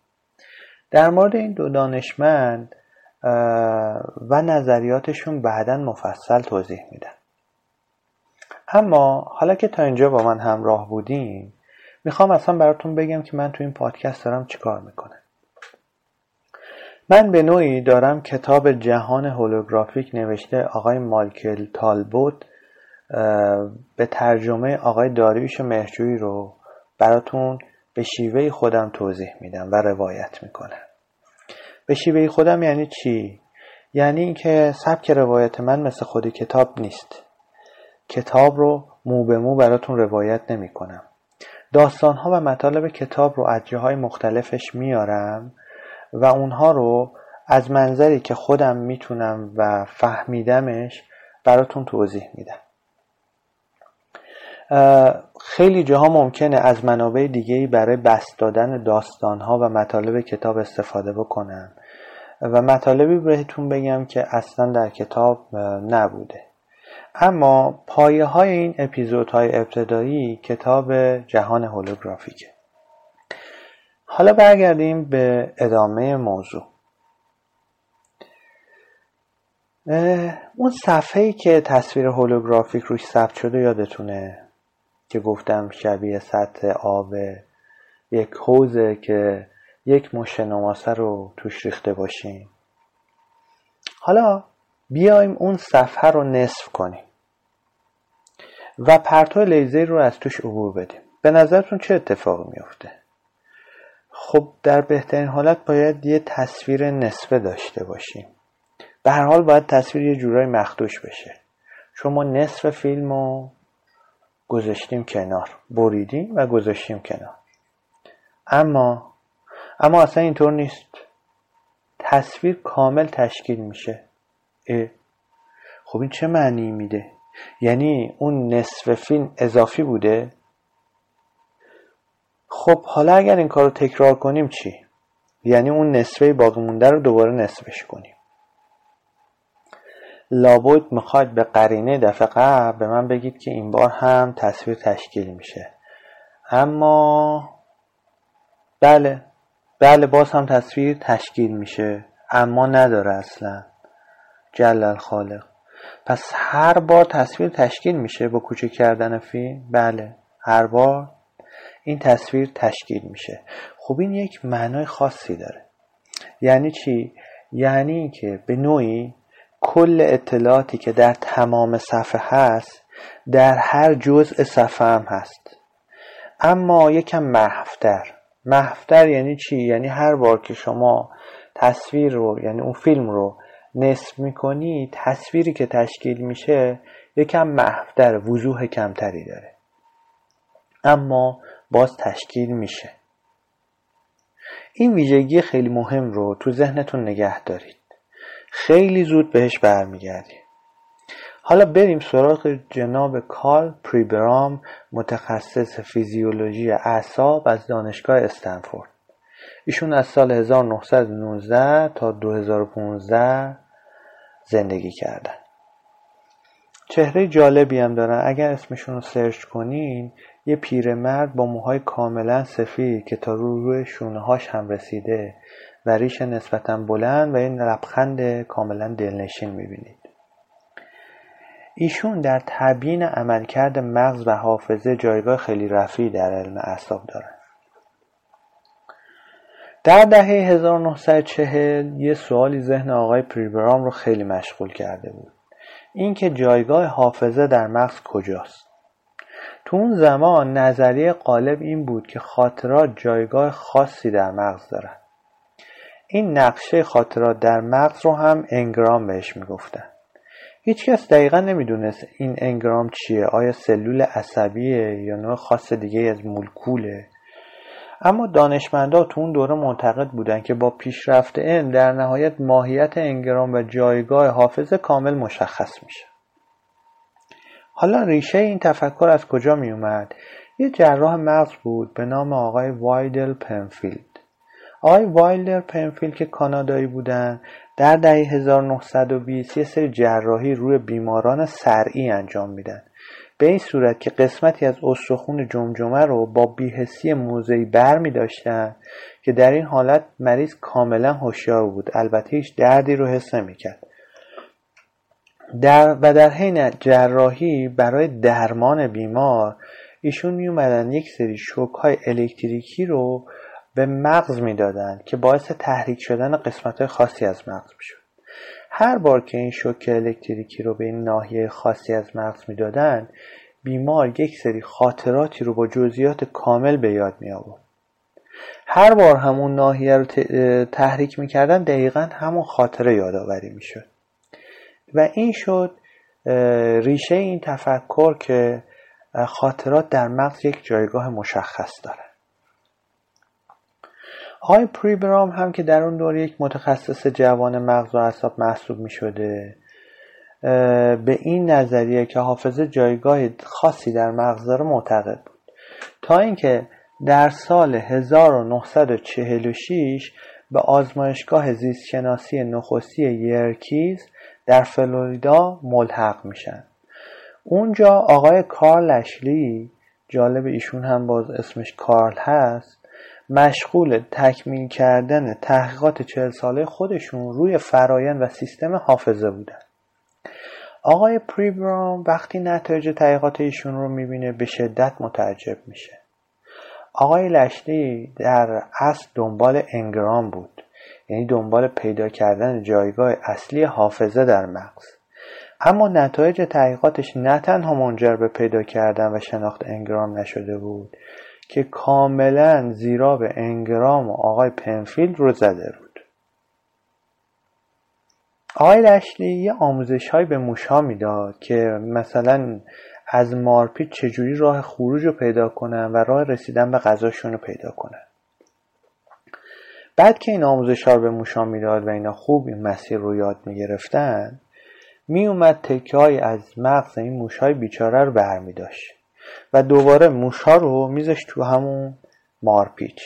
در مورد این دو دانشمند و نظریاتشون بعدا مفصل توضیح میدن. اما حالا که تا اینجا با من همراه بودین می‌خوام اصلا براتون بگم که من تو این پادکست دارم چیکار می‌کنم. من به نوعی دارم کتاب جهان هولوگرافیک نوشته آقای مالکل تالبوت به ترجمه آقای داریوش مهجویی رو براتون به شیوه خودم توضیح میدم و روایت می‌کنم. به شیوه خودم یعنی چی؟ یعنی اینکه سبک روایت من مثل خود کتاب نیست. کتاب رو مو به مو براتون روایت نمی کنم داستانها و مطالب کتاب رو از جاهای مختلفش میارم و اونها رو از منظری که خودم می‌تونم و فهمیدمش براتون توضیح میدم. خیلی جاها ممکنه از منابع دیگه برای بست دادن داستانها و مطالب کتاب استفاده بکنم و مطالبی بهتون بگم که اصلا در کتاب نبوده. اما پایه های این اپیزودهای ابتدایی کتاب جهان هولوگرافیکه. حالا برگردیم به ادامه موضوع. اون صفحه که تصویر هولوگرافیک روش ثبت شده یادتونه که گفتم شبیه سطح آب یک حوزه که یک مشه نماسه رو توش ریخته باشیم. حالا بیایم اون صفحه رو نصف کنیم و پرتو لیزر رو از توش عبور بدیم. به نظرتون چه اتفاقی میفته خب در بهترین حالت باید یه تصویر نصفه داشته باشیم. به هر حال باید تصویر یه جورایی مخدوش بشه. چون ما نصف فیلم رو گذاشتیم کنار بریدیم و گذاشتیم کنار. اما اما اصلا اینطور نیست. تصویر کامل تشکیل میشه. اه. خب این چه معنی میده؟ یعنی اون نصف فیلم اضافی بوده؟ خب حالا اگر این کار رو تکرار کنیم چی؟ یعنی اون نصفه باقی مونده رو دوباره نصفش کنیم. لابد می‌خواد به قرینه دفعه قبل به من بگید که این بار هم تصویر تشکیل میشه. اما بله بله باز هم تصویر تشکیل میشه اما نداره اصلا. جلل خالق. پس هر بار تصویر تشکیل میشه با کوچک کردن فیلم؟ بله هر بار. این تصویر تشکیل میشه. خب این یک معنای خاصی داره. یعنی چی؟ یعنی که به نوعی کل اطلاعاتی که در تمام صفحه هست در هر جزء صفحه هم هست. اما یکم محفتر. محفتر یعنی چی؟ یعنی هر بار که شما تصویر رو یعنی اون فیلم رو نصف می‌کنی تصویری که تشکیل میشه یکم محفتر وضوح کمتری داره. اما باز تشکیل میشه. این ویژگی خیلی مهم رو تو ذهنتون نگه دارید. خیلی زود بهش برمیگردیم. حالا بریم سراغ جناب کارل پریبرام متخصص فیزیولوژی اعصاب از دانشگاه استنفورد. ایشون از سال 1919 تا 2015 زندگی کردن. چهره جالبی هم دارن. اگر اسمشون رو سرچ کنین یه پیرمرد با موهای کاملا سفید که تا رو روی شونه هاش هم رسیده و ریش نسبتا بلند و این لبخند کاملا دلنشین می‌بینید. ایشون در تبیین عملکرد مغز و حافظه جایگاه خیلی رفیعی در علم اعصاب دارن. در دهه 1940 یه سوالی ذهن آقای پریبرام رو خیلی مشغول کرده بود. اینکه جایگاه حافظه در مغز کجاست؟ تو اون زمان نظریه غالب این بود که خاطرات جایگاه خاصی در مغز دارن. این نقشه خاطرات در مغز رو هم انگرام بهش می‌گفتن. هیچکس دقیقا نمی‌دونست این انگرام چیه آیا سلول عصبیه یا نوع خاص دیگه از مولکوله. اما دانشمندا تو اون دوره معتقد بودن که با پیشرفت علم در نهایت ماهیت انگرام و جایگاه حافظه کامل مشخص میشه. حالا ریشه این تفکر از کجا می اومد؟ یه جراح مغز بود به نام آقای وایلدر پنفیلد. آقای وایلدر پنفیلد که کانادایی بودن در دهه 1920 یه سری جراحی روی بیماران صرعی انجام میدن. به این صورت که قسمتی از استخون جمجمه رو با بی‌حسی موضعی بر می داشتن که در این حالت مریض کاملا هوشیار بود. البته هیچ دردی رو حس نمی‌کرد. در و در حین جراحی برای درمان بیمار ایشون می اومدن یک سری شوک های الکتریکی رو به مغز می‌دادند که باعث تحریک شدن قسمت های خاصی از مغز می‌شد. هر بار که این شوک الکتریکی رو به این ناحیه خاصی از مغز می‌دادند بیمار یک سری خاطراتی رو با جزئیات کامل به یاد می آورد هر بار همون ناحیه رو تحریک می‌کردن دقیقا همون خاطره یادآوری می‌شد. و این شد ریشه این تفکر که خاطرات در مغز یک جایگاه مشخص داره. آقای پریبرام هم که در اون دور یک متخصص جوان مغز و اعصاب محسوب می شده به این نظریه که حافظه جایگاه خاصی در مغز داره معتقد بود. تا اینکه در سال 1946 به آزمایشگاه زیستشناسی نخستی یرکیز در فلوریدا ملحق میشن. اونجا آقای کارل اشلی جالب ایشون هم باز اسمش کارل هست مشغول تکمیل کردن تحقیقات چهل ساله خودشون روی فرایند و سیستم حافظه بودن. آقای پریبرام وقتی نتایج تحقیقات ایشون رو می‌بینه به شدت متعجب میشه. آقای لشلی در اصل دنبال انگرام بود. یعنی دنبال پیدا کردن جایگاه اصلی حافظه در مغز. اما نتایج تحقیقاتش نه تنها منجر به پیدا کردن و شناخت انگرام نشده بود که کاملا زیرا به انگرام و آقای پنفیلد رو زده بود. آقای لشلی یه آموزش های به موشها می‌داد که مثلا از مارپیت چجوری راه خروج رو پیدا کنن و راه رسیدن به غذاشون رو پیدا کنن. بعد که این آموزش ها رو به موشا می‌داد و اینا خوب این مسیر رو یاد می‌گرفتن میومد تکه از مغز این موش های بیچاره رو برمی داشت و دوباره موش ها رو میزش تو همون مارپیچ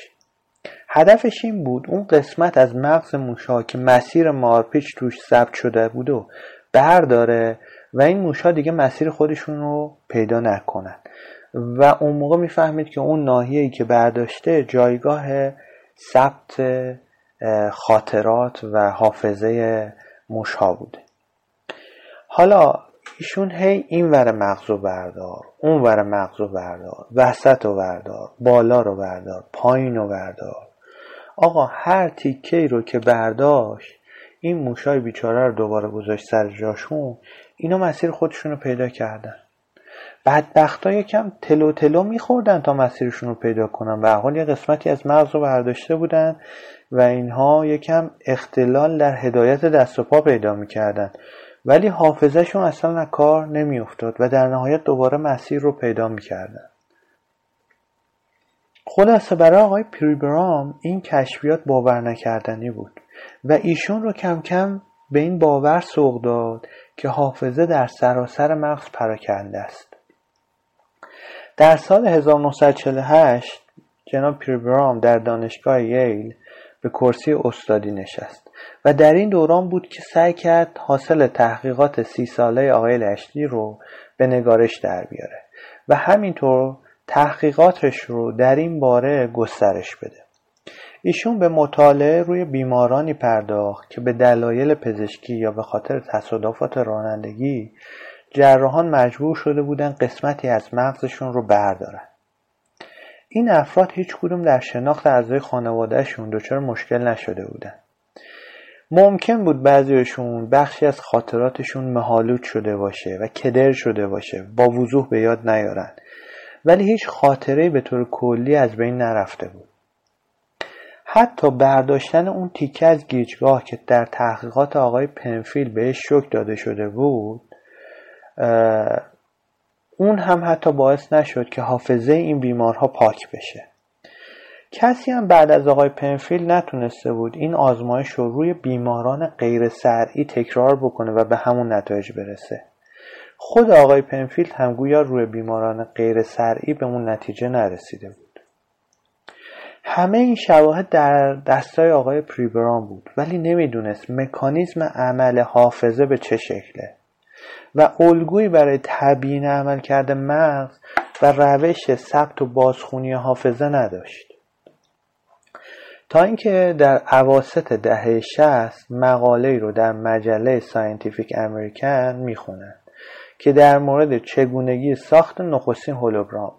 هدفش این بود اون قسمت از مغز موشا که مسیر مارپیچ توش ثبت شده بود و برداره و این موشا دیگه مسیر خودشون رو پیدا نکنن. و اون موقع می‌فهمید که اون ناحیه‌ای که برداشته جایگاه ثبت خاطرات و حافظه موشها بوده. حالا ایشون هی این ور مغز رو بردار اون ور مغز رو بردار وسط رو بردار بالا رو بردار پایین رو بردار. آقا هر تیکه رو که برداشت این موشای بیچاره رو دوباره گذاشت سر جاشون اینا مسیر خودشون رو پیدا کردن. بدبخت ها یکم تلو تلو میخوردن تا مسیرشون رو پیدا کنن. و حال یه قسمتی از مغز رو برداشته بودن و اینها یکم اختلال در هدایت دست و پا پیدا می‌کردن. ولی حافظهشون اصلا کار نمیافتاد و در نهایت دوباره مسیر رو پیدا می‌کردن. خلاصه برای آقای پریبرام این کشفیات باور نکردنی بود و ایشون رو کم کم به این باور سوق داد که حافظه در سراسر مغز پراکنده است. در سال 1948 جناب پریبرام در دانشگاه ییل به کرسی استادی نشست و در این دوران بود که سعی کرد حاصل تحقیقات سی ساله آقای لشتی رو به نگارش در بیاره و همینطور تحقیقاتش رو در این باره گسترش بده. ایشون به مطالعه روی بیمارانی پرداخت که به دلایل پزشکی یا به خاطر تصادفات رانندگی جراحان مجبور شده بودن قسمتی از مغزشون رو بردارن. این افراد هیچ کدوم در شناخت اعضای خانوادهشون دچار مشکل نشده بودن. ممکن بود بعضیشون بخشی از خاطراتشون مهالود شده باشه و کدر شده باشه با وضوح به یاد نیارن. ولی هیچ خاطره به طور کلی از بین نرفته بود. حتی برداشتن اون تیکه از گیجگاه که در تحقیقات آقای پنفیل بهش شک داده شده بود اون هم حتی باعث نشد که حافظه این بیمارها پاک بشه. کسی هم بعد از آقای پنفیل نتونسته بود این آزمایش رو روی بیماران غیر سرعی تکرار بکنه و به همون نتایج برسه. خود آقای پنفیلد هم گویا روی بیماران غیر صرعی به اون نتیجه نرسیده بود. همه این شواهد در دستای آقای پریبرام بود ولی نمی‌دونست مکانیزم عمل حافظه به چه شکله. و الگویی برای تبیین عملکرد مغز و روش ثبت و بازخونی حافظه نداشت. تا اینکه در اواسط دهه 60 مقاله‌ای رو در مجله Scientific American می‌خونن که در مورد چگونگی ساخت نخستین هولوگرام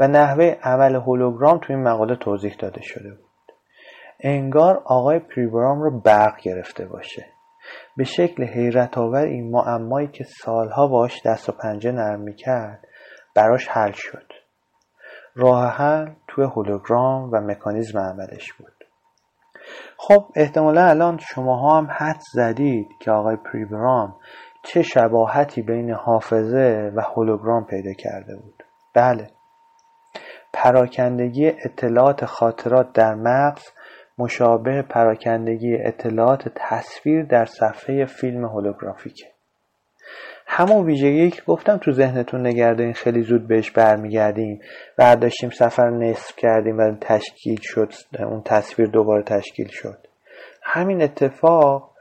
و نحوه عمل هولوگرام توی این مقاله توضیح داده شده بود. انگار آقای پریبرام رو برق گرفته باشه. به شکل حیرت آور این معمایی که سالها باش دست و پنجه نرم می‌کرد براش حل شد. راه حل توی هولوگرام و مکانیزم عملش بود. خب احتمالا الان شماها هم حد زدید که آقای پریبرام چه شباهتی بین حافظه و هولوگرام پیدا کرده بود. بله. پراکندگی اطلاعات خاطرات در مغز مشابه پراکندگی اطلاعات تصویر در صفحه فیلم هولوگرافیکه. همون ویژگی که گفتم تو ذهنتون این خیلی زود بهش برمیگردیم برداشتیم سفر نصف کردیم و تشکیل شد اون تصویر دوباره تشکیل شد. همین اتفاق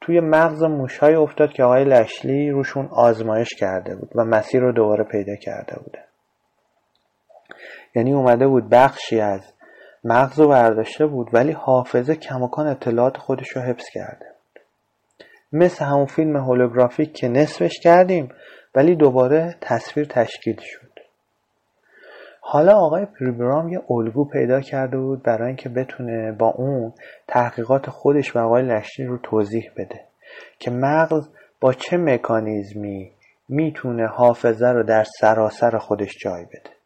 توی مغز موشهای افتاد که آقای لشلی روشون آزمایش کرده بود و مسیر رو دوباره پیدا کرده بوده. یعنی اومده بود بخشی از مغز رو برداشته بود ولی حافظه کماکان اطلاعات خودش رو حفظ کرده بود. مثل همون فیلم هولوگرافیک که نصفش کردیم ولی دوباره تصویر تشکیل شد. حالا آقای پریبرام یه الگو پیدا کرده بود برای اینکه بتونه با اون تحقیقات خودش و آقای لشتی رو توضیح بده که مغز با چه مکانیزمی می‌تونه حافظه رو در سراسر خودش جای بده.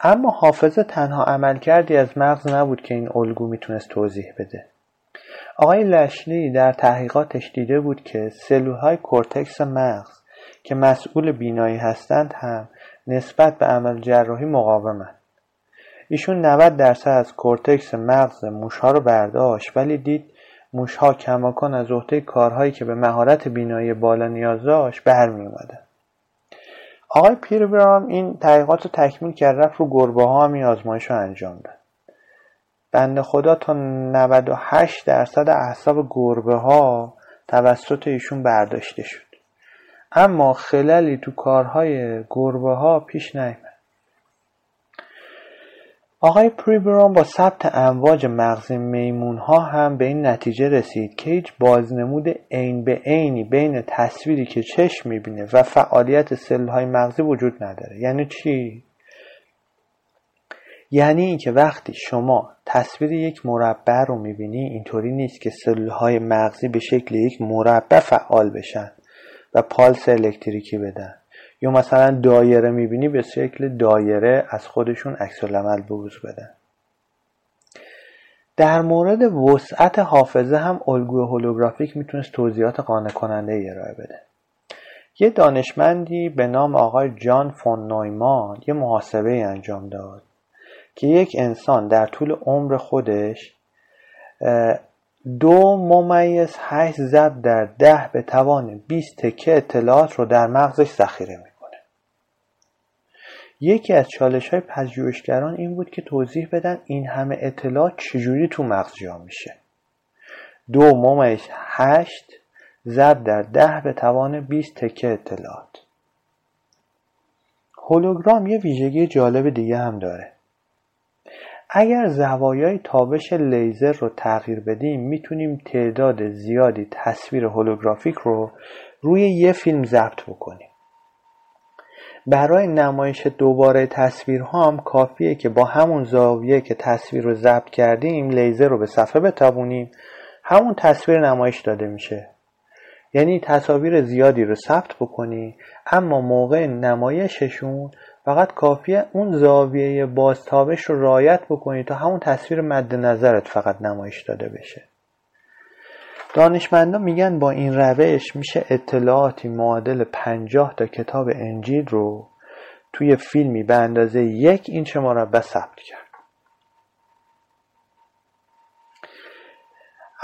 اما حافظه تنها عمل کردی از مغز نبود که این الگو می‌تونست توضیح بده آقای لشلی در تحقیقاتش دیده بود که سلولهای کورتکس مغز که مسئول بینایی هستند هم نسبت به عمل جراحی مقاومند ایشون 90 درصد از کورتکس مغز موشها رو برداشت ولی دید موشها کماکان از عهده کارهایی که به مهارت بینایی بالا نیاز داشت برمی اومدن. آقای پیربرام این تحقیقات رو تکمیل کرد رفت رو گربه ها هم این آزمایش رو انجام داد. بند خدا تا 98 درصد اعصاب گربه ها توسط ایشون برداشته شد. اما خللی تو کارهای گربه ها پیش نیامد آقای پریبرون با ثبت امواج مغز میمون ها هم به این نتیجه رسید که هیچ بازنمود عین به عینی بین تصویری که چشم می‌بینه و فعالیت سلول های مغزی وجود نداره. یعنی چی؟ یعنی اینکه وقتی شما تصویر یک مربع رو می‌بینی اینطوری نیست که سلول های مغزی به شکل یک مربع فعال بشن و پالس الکتریکی بدن. یا مثلا دایره می‌بینی به شکل دایره از خودشون عکس العمل بروز بدن. در مورد وسعت حافظه هم الگوی هولوگرافیک می‌تونست توضیحات قانع کننده ارائه بده. یه دانشمندی به نام آقای جان فون نویمان یه محاسبه انجام داد که یک انسان در طول عمر خودش دو ممیز هشت ضرب در ده به توان 20 تکه اطلاعات رو در مغزش ذخیره می‌کنه. یکی از چالش های پژوهشگران این بود که توضیح بدن این همه اطلاعات چجوری تو مغز جا میشه. دو ممیز هشت ضرب در ده به توان 20 تکه اطلاعات. هولوگرام یه ویژگی جالب دیگه هم داره. اگر زوایای تابش لیزر رو تغییر بدیم می‌تونیم تعداد زیادی تصویر هولوگرافیک رو روی یه فیلم ضبط بکنیم. برای نمایش دوباره تصویرها هم کافیه که با همون زاویه که تصویر رو ضبط کردیم لیزر رو به صفحه بتابونیم. همون تصویر نمایش داده میشه. یعنی تصاویر زیادی رو ثبت بکنی اما موقع نمایششون فقط کافیه اون زاویه بازتابش رو رایت بکنی تا همون تصویر مد نظرت فقط نمایش داده بشه. دانشمندان میگن با این روش میشه اطلاعاتی معادل پنجاه تا کتاب انجیل رو توی فیلمی به اندازه یک اینچ مربع ثبت کرد.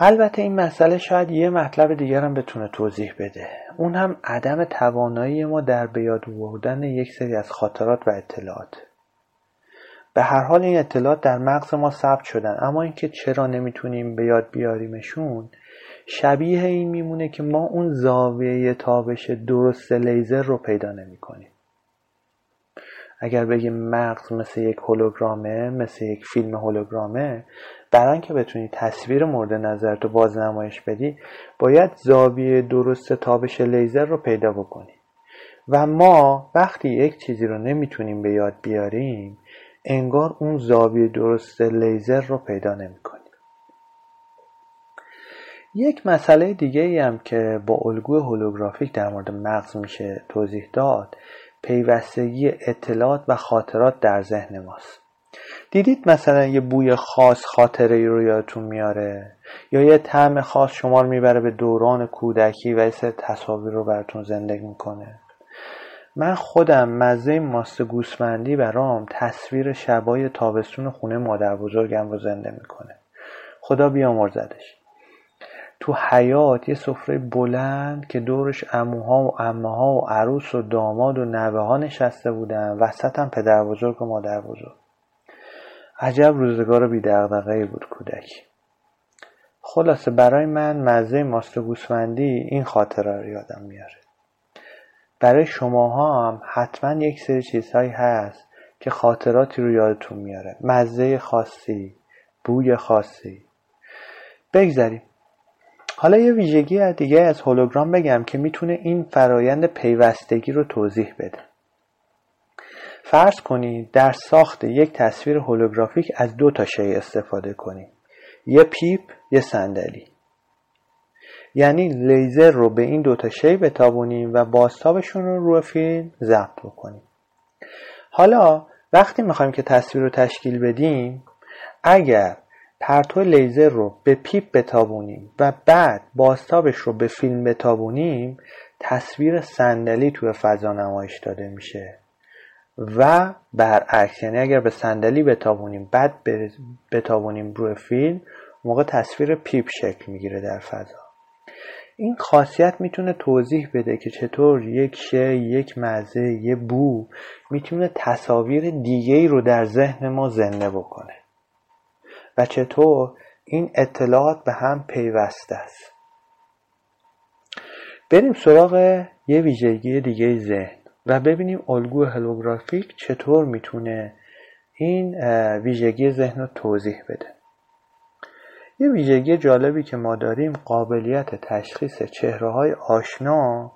البته این مسئله شاید یه مطلب دیگر هم بتونه توضیح بده. اون هم عدم توانایی ما در به یاد آوردن یک سری از خاطرات و اطلاعات. به هر حال این اطلاعات در مغز ما ثبت شدن اما اینکه چرا نمی‌تونیم به یاد بیاریمشون شبیه این میمونه که ما اون زاویه تابش درست لیزر رو پیدا نمی‌کنیم. اگر بگیم مغز مثل یک هولوگرامه مثل یک فیلم هولوگرامه برای اینکه بتونی تصویر مورد نظر تو باز نمایش بدی باید زاویه درست تابش لیزر رو پیدا بکنی. و ما وقتی یک چیزی رو نمی‌تونیم به یاد بیاریم انگار اون زاویه درست لیزر رو پیدا نمی‌کنیم. یک مسئله دیگه ای هم که با الگوی هولوگرافیک در مورد مغز میشه توضیح داد پیوستگی اطلاعات و خاطرات در ذهن ماست. دیدید مثلا یه بوی خاص خاطره رو یادتون میاره؟ یا یه طعم خاص شما رو می‌بره به دوران کودکی و یه سر تصاویر رو براتون زندگی می‌کنه؟ من خودم مزه ماست گوسفندی برام تصویر شبای تابستون خونه مادر بزرگم رو زنده می‌کنه. خدا بیامرزدش. تو حیات یه سفره بلند که دورش اموها و امه و عروس و داماد و نوه ها نشسته بودن. وسط هم پدر بزرگ و مادر بزرگ عجب روزگار بیدغدغه بود کودکی خلاصه برای من مزه ماست گوسفندی این خاطره رو یادم میاره. برای شماها هم حتما یک سری چیزهایی هست که خاطراتی رو یادتون میاره. مزه خاصی بوی خاصی. بگذاریم. حالا یه ویژگی دیگه از هولوگرام بگم که می‌تونه این فرایند پیوستگی رو توضیح بده. فرض کنید در ساخت یک تصویر هولوگرافیک از دو تا شی استفاده کنید. یه پیپ یه صندلی. یعنی لیزر رو به این دوتا شی بتابونیم و باستابشون رو روی فیلم ضبط بکنیم. حالا وقتی می‌خوایم که تصویر رو تشکیل بدیم اگر پرتو لیزر رو به پیپ بتابونیم و بعد بازتابش رو به فیلم بتابونیم تصویر صندلی توی فضا نمایش داده میشه. و برعکس یعنی اگر به صندلی بتابونیم بعد بتابونیم روی فیلم موقع تصویر پیپ شکل می‌گیره در فضا. این خاصیت می‌تونه توضیح بده که چطور یک شی یک مزه یه بو می‌تونه تصاویر دیگه ای رو در ذهن ما زنده بکنه. و چطور این اطلاعات به هم پیوسته است. بریم سراغ یه ویژگی دیگه ذهن. و ببینیم الگو هلوگرافیک چطور می‌تونه این ویژگی ذهن رو توضیح بده. یه ویژگی جالبی که ما داریم قابلیت تشخیص چهره های آشنا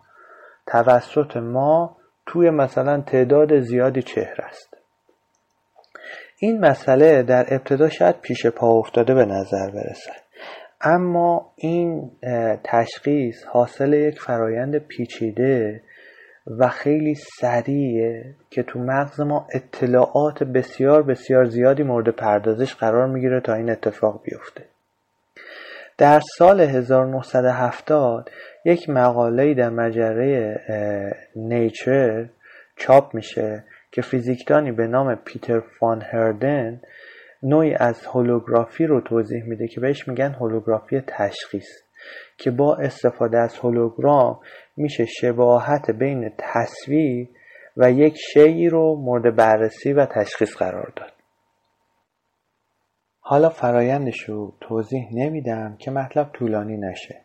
توسط ما توی مثلا تعداد زیادی چهره است. این مسئله در ابتدا شاید پیش پا افتاده به نظر برسه. اما این تشخیص حاصل یک فرایند پیچیده و خیلی سریعه که تو مغز ما اطلاعات بسیار بسیار زیادی مورد پردازش قرار می‌گیره تا این اتفاق بیفته. در سال 1970 یک مقاله در مجله نیچر چاپ میشه که فیزیکدانی به نام پیتر فان هردن نوعی از هولوگرافی رو توضیح میده که بهش میگن هولوگرافی تشخیص که با استفاده از هولوگرام میشه شباهت بین تصویر و یک شیعی رو مورد بررسی و تشخیص قرار داد. حالا فرایندش رو توضیح نمیدم که مطلب طولانی نشه.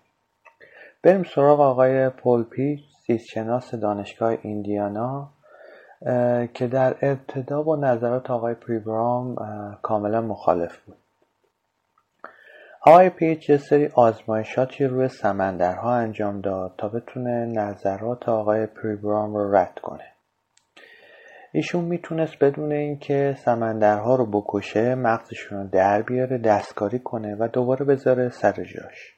بریم سراغ آقای پول پیچ زیستشناس دانشگاه ایندیانا که در ابتدا با نظرات آقای پریبرام کاملا مخالف بود. آقای پیچ یه سری آزمایشاتی روی سمندرها انجام داد تا بتونه نظرات آقای پریبرام رو رد کنه. ایشون می‌تونست بدون اینکه سمندرها رو بکشه مغزشون رو در بیاره دستکاری کنه و دوباره بذاره سر جاش.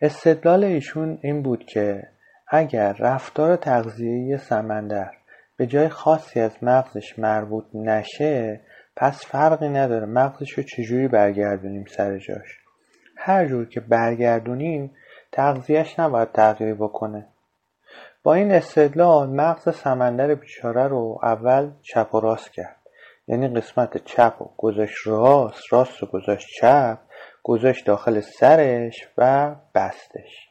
استدلال ایشون این بود که اگر رفتار تغذیه سمندر به جای خاصی از مغزش مربوط نشه پس فرقی نداره مغزش رو چجوری برگردونیم سر جاش؟ هر جور که برگردونیم تغذیهش نباید تغییری بکنه. با این استدلال مغز سمندر بیچاره رو اول چپ و راست کرد. یعنی قسمت چپ و گذاشت راست راست و گذاشت چپ گذاشت داخل سرش و بستش.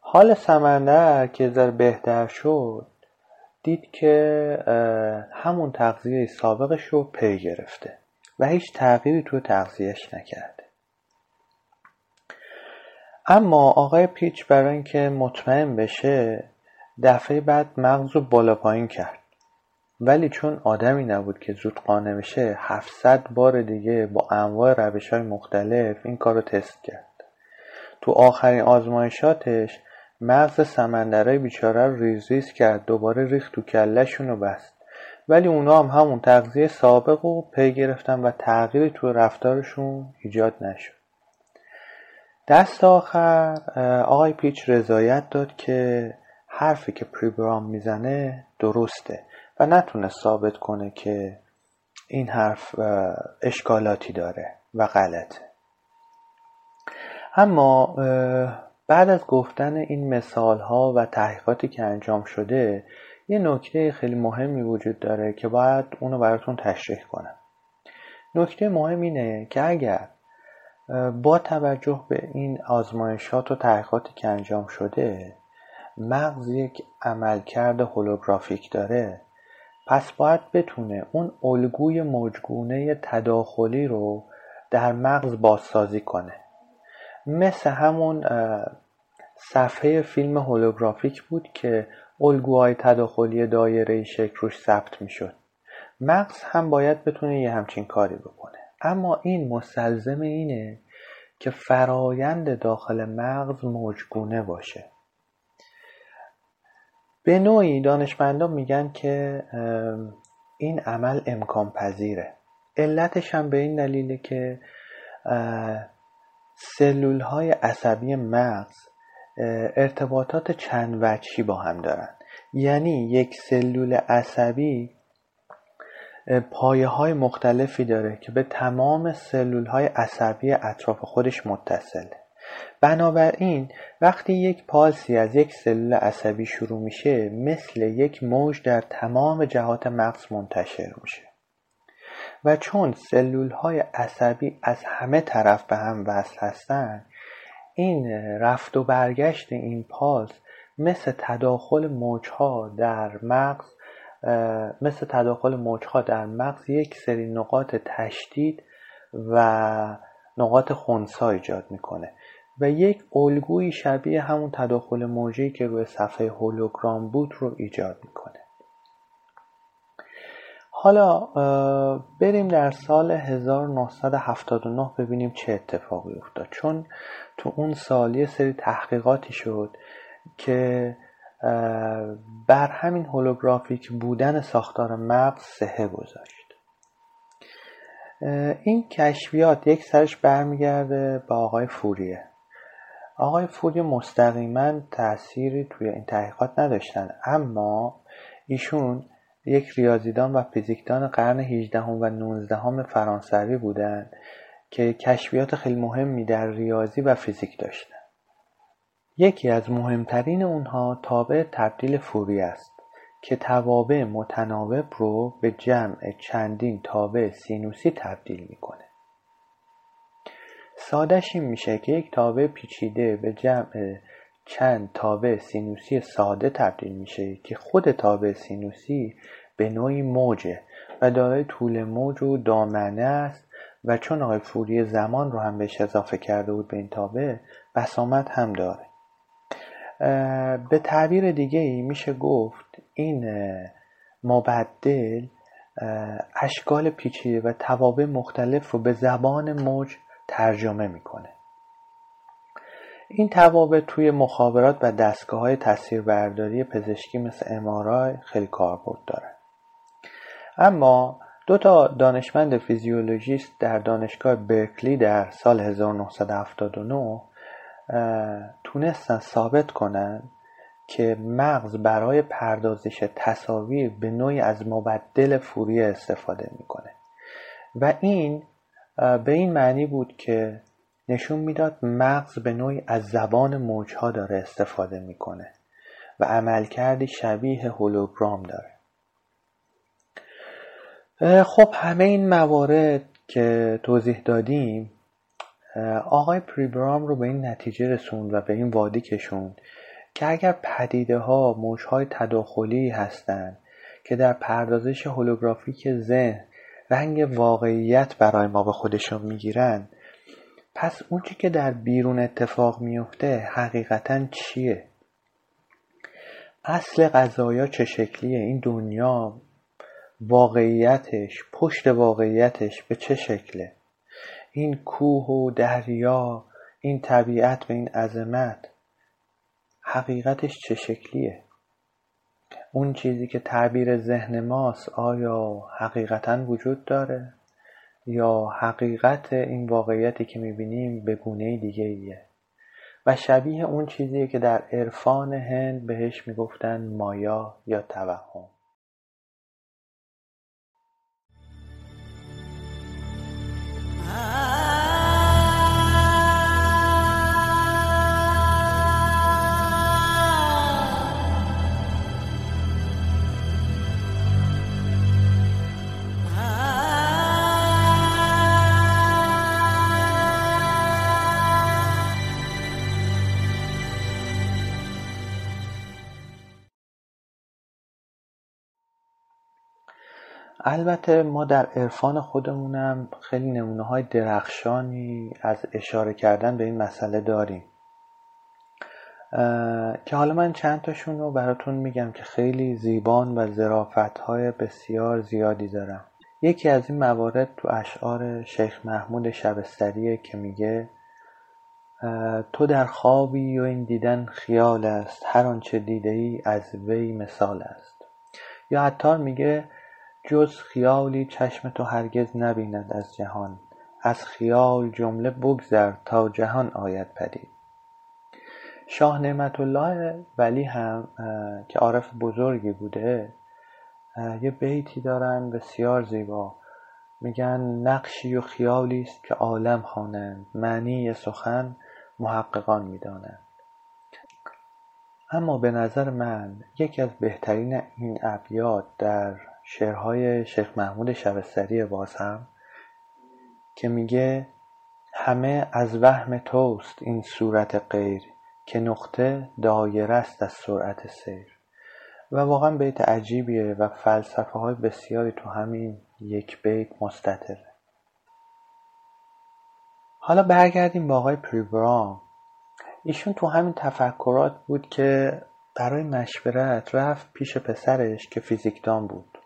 حال سمندر که ذره بهتر شد دید که همون تغذیه سابقش رو پی گرفته و هیچ تغییری تو تغذیهش نکرده. اما آقای پیچ برای اینکه مطمئن بشه دفعه بعد مغز رو بالا پایین کرد. ولی چون آدمی نبود که زود قانع بشه 700 بار دیگه با انواع روش های مختلف این کار رو تست کرد. تو آخرین آزمایشاتش مغز سمندرهای بیچاره رو ریز ریز کرد دوباره ریخت تو کلشون رو بست. ولی اونا هم همون تغذیه سابق رو پی گرفتن و تغییری تو رفتارشون ایجاد نشد. دست آخر آقای پیچ رضایت داد که حرفی که پریبرام می‌زنه درسته و نتونست ثابت کنه که این حرف اشکالاتی داره و غلطه. اما بعد از گفتن این مثال ها و تحقیقاتی که انجام شده یه نکته خیلی مهمی وجود داره که باید اونو براتون تشریح کنم. نکته مهم اینه که اگر با توجه به این آزمایشات و تحقیقاتی که انجام شده مغز یک عملکرد هولوگرافیک داره پس باید بتونه اون الگوی موجگونه تداخلی رو در مغز بازسازی کنه. مثل همون صفحه فیلم هولوگرافیک بود که الگوهای تداخلی دایره شکل روش ثبت می‌شد. مغز هم باید بتونه یه همچین کاری بکنه. اما این مستلزم اینه که فرایند داخل مغز موجگونه باشه. به نوعی دانشمندان میگن که این عمل امکان پذیره علتش هم به این دلیله که سلول های عصبی مغز ارتباطات چند وجهی با هم دارن. یعنی یک سلول عصبی پایه های مختلفی داره که به تمام سلول های عصبی اطراف خودش متصله بنابراین وقتی یک پالسی از یک سلول عصبی شروع میشه مثل یک موج در تمام جهات مغز منتشر میشه. و چون سلول های عصبی از همه طرف به هم وصل هستند این رفت و برگشت این پالس مثل تداخل موجها در مغز مثل تداخل موجها در مغز یک سری نقاط تشدید و نقاط خونسا ایجاد می‌کنه و یک الگوی شبیه همون تداخل موجی که روی صفحه هولوگرام بود رو ایجاد می‌کنه. حالا بریم در سال 1979 ببینیم چه اتفاقی افتاد. چون تو اون سال یه سری تحقیقاتی شد که بر همین هولوگرافیک بودن ساختار مغز سهه گذاشت. این کشفیات یک سرش برمیگرده به آقای فوریه. آقای فوریه مستقیما تأثیری توی این تحقیقات نداشتن اما ایشون یک ریاضیدان و فیزیکدان قرن 18 و 19 فرانسوی بودند که کشفیات خیلی مهمی در ریاضی و فیزیک داشتند. یکی از مهمترین اونها تابع تبدیل فوری است که توابع متناوب رو به جمع چندین تابع سینوسی تبدیل می‌کنه. سادش این میشه که یک تابع پیچیده به جمع چند تابع سینوسی ساده تبدیل میشه که خود تابع سینوسی به نوعی موجه و دارای طول موج و دامنه است و چون آقای فوری زمان رو هم بهش اضافه کرده بود به این تابع بسامت هم داره. به تعبیر دیگه ای میشه گفت این مبدل اشکال پیچیده و توابع مختلف رو به زبان موج ترجمه می‌کنه. این توابع توی مخابرات و دستگاه های تصویربرداری پزشکی مثل امارای خیلی کاربرد داره. اما دو تا دانشمند فیزیولوژیست در دانشگاه برکلی در سال 1979 تونستن ثابت کنند که مغز برای پردازش تصاویر به نوعی از مبدل فوریه استفاده می‌کنه. و این به این معنی بود که نشون می‌داد مغز به نوعی از زبان موجها داره استفاده می‌کنه و عملکردی شبیه هولوگرام داره. خب همه این موارد که توضیح دادیم آقای پریبرام رو به این نتیجه رسوند و به این وادی کشوند که اگر پدیده ها موجهای تداخلی هستند که در پردازش هولوگرافیک ذهن رنگ واقعیت برای ما به خودشون می‌گیرن پس اون که در بیرون اتفاق میفته حقیقتا چیه؟ اصل قضایا چه شکلیه؟ این دنیا واقعیتش پشت واقعیتش به چه شکله؟ این کوه و دریا این طبیعت و این عظمت حقیقتش چه شکلیه؟ اون چیزی که تعبیر ذهن ماست آیا حقیقتا وجود داره؟ یا حقیقت این واقعیتی که می‌بینیم به گونه دیگه ایه. و شبیه اون چیزیه که در عرفان هند بهش می‌گفتن مایا یا توهم. البته ما در عرفان خودمونم خیلی نمونه های درخشانی از اشاره کردن به این مسئله داریم. که حالا من چند تاشون رو براتون میگم که خیلی زیبان و زرافت های بسیار زیادی دارم. یکی از این موارد تو اشعار شیخ محمود شبستریه که میگه تو در خوابی و این دیدن خیال است هر آنچه دیده ای از وی مثال است. یا عطار میگه جز خیالی چشم تو هرگز نبیند از جهان. از خیال جمله بگذر تا جهان آید پدید. شاه نعمت الله ولی هم که عارف بزرگی بوده یه بیتی دارن بسیار زیبا. میگن نقشی و خیالی است که عالم خوانند. معنی سخن محققان می‌دانند. اما به نظر من یکی از بهترین این ابیات در شعرهای شیخ محمود شبستری باز هم که میگه همه از وهم توست این صورت غیر که نقطه دایره است از سرعت سیر. و واقعا بیت عجیبیه و فلسفه های بسیاری تو همین یک بیت مستطره. حالا برگردیم با آقای پریبرام. ایشون تو همین تفکرات بود که برای مشورت رفت پیش پسرش که فیزیکدان بود.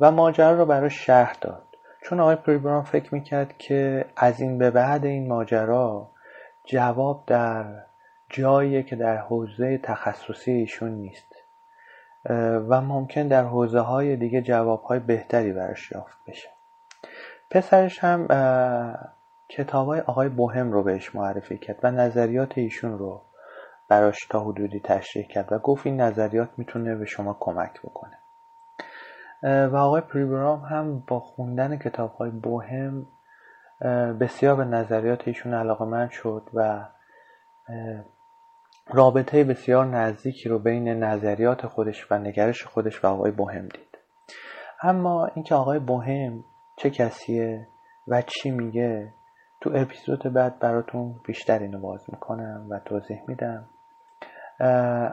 و ماجرا رو برای شهر داد. چون آقای پریبرام فکر می‌کرد که از این به بعد این ماجرا جواب در جاییه که در حوزه تخصصی ایشون نیست. و ممکن در حوزه های دیگه جواب های بهتری براش یافت بشه. پسرش هم کتاب های آقای بوهم رو بهش معرفی کرد و نظریات ایشون رو براش تا حدودی تشریح کرد و گفت این نظریات می‌تونه به شما کمک بکنه. و آقای پریبرام هم با خوندن کتاب های بوهم بسیار به نظریات ایشون علاقه من شد و رابطه بسیار نزدیکی رو بین نظریات خودش و نگرش خودش و آقای بوهم دید. اما اینکه آقای بوهم چه کسیه و چی میگه تو اپیزود بعد براتون بیشتر اینو باز می‌کنم و توضیح میدم.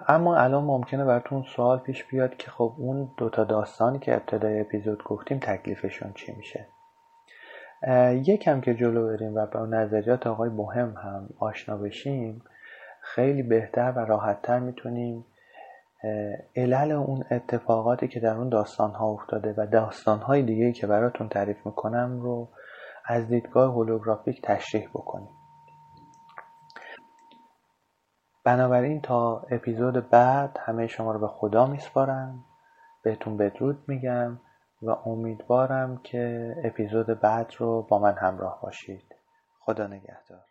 اما الان ممکنه براتون سوال پیش بیاد که خب اون دوتا داستانی که ابتدای اپیزود گفتیم تکلیفشون چی میشه؟ یکم که جلو بریم و با نظریات آقای بوهم هم آشنا بشیم خیلی بهتر و راحتتر می‌تونیم علل اون اتفاقاتی که در اون داستان ها افتاده و داستان های دیگه که براتون تعریف می‌کنم رو از دیدگاه هولوگرافیک تشریح بکنیم. بنابراین تا اپیزود بعد همه شما رو به خدا میسپارم. بهتون بدرود میگم و امیدوارم که اپیزود بعد رو با من همراه باشید. خدا نگهدار.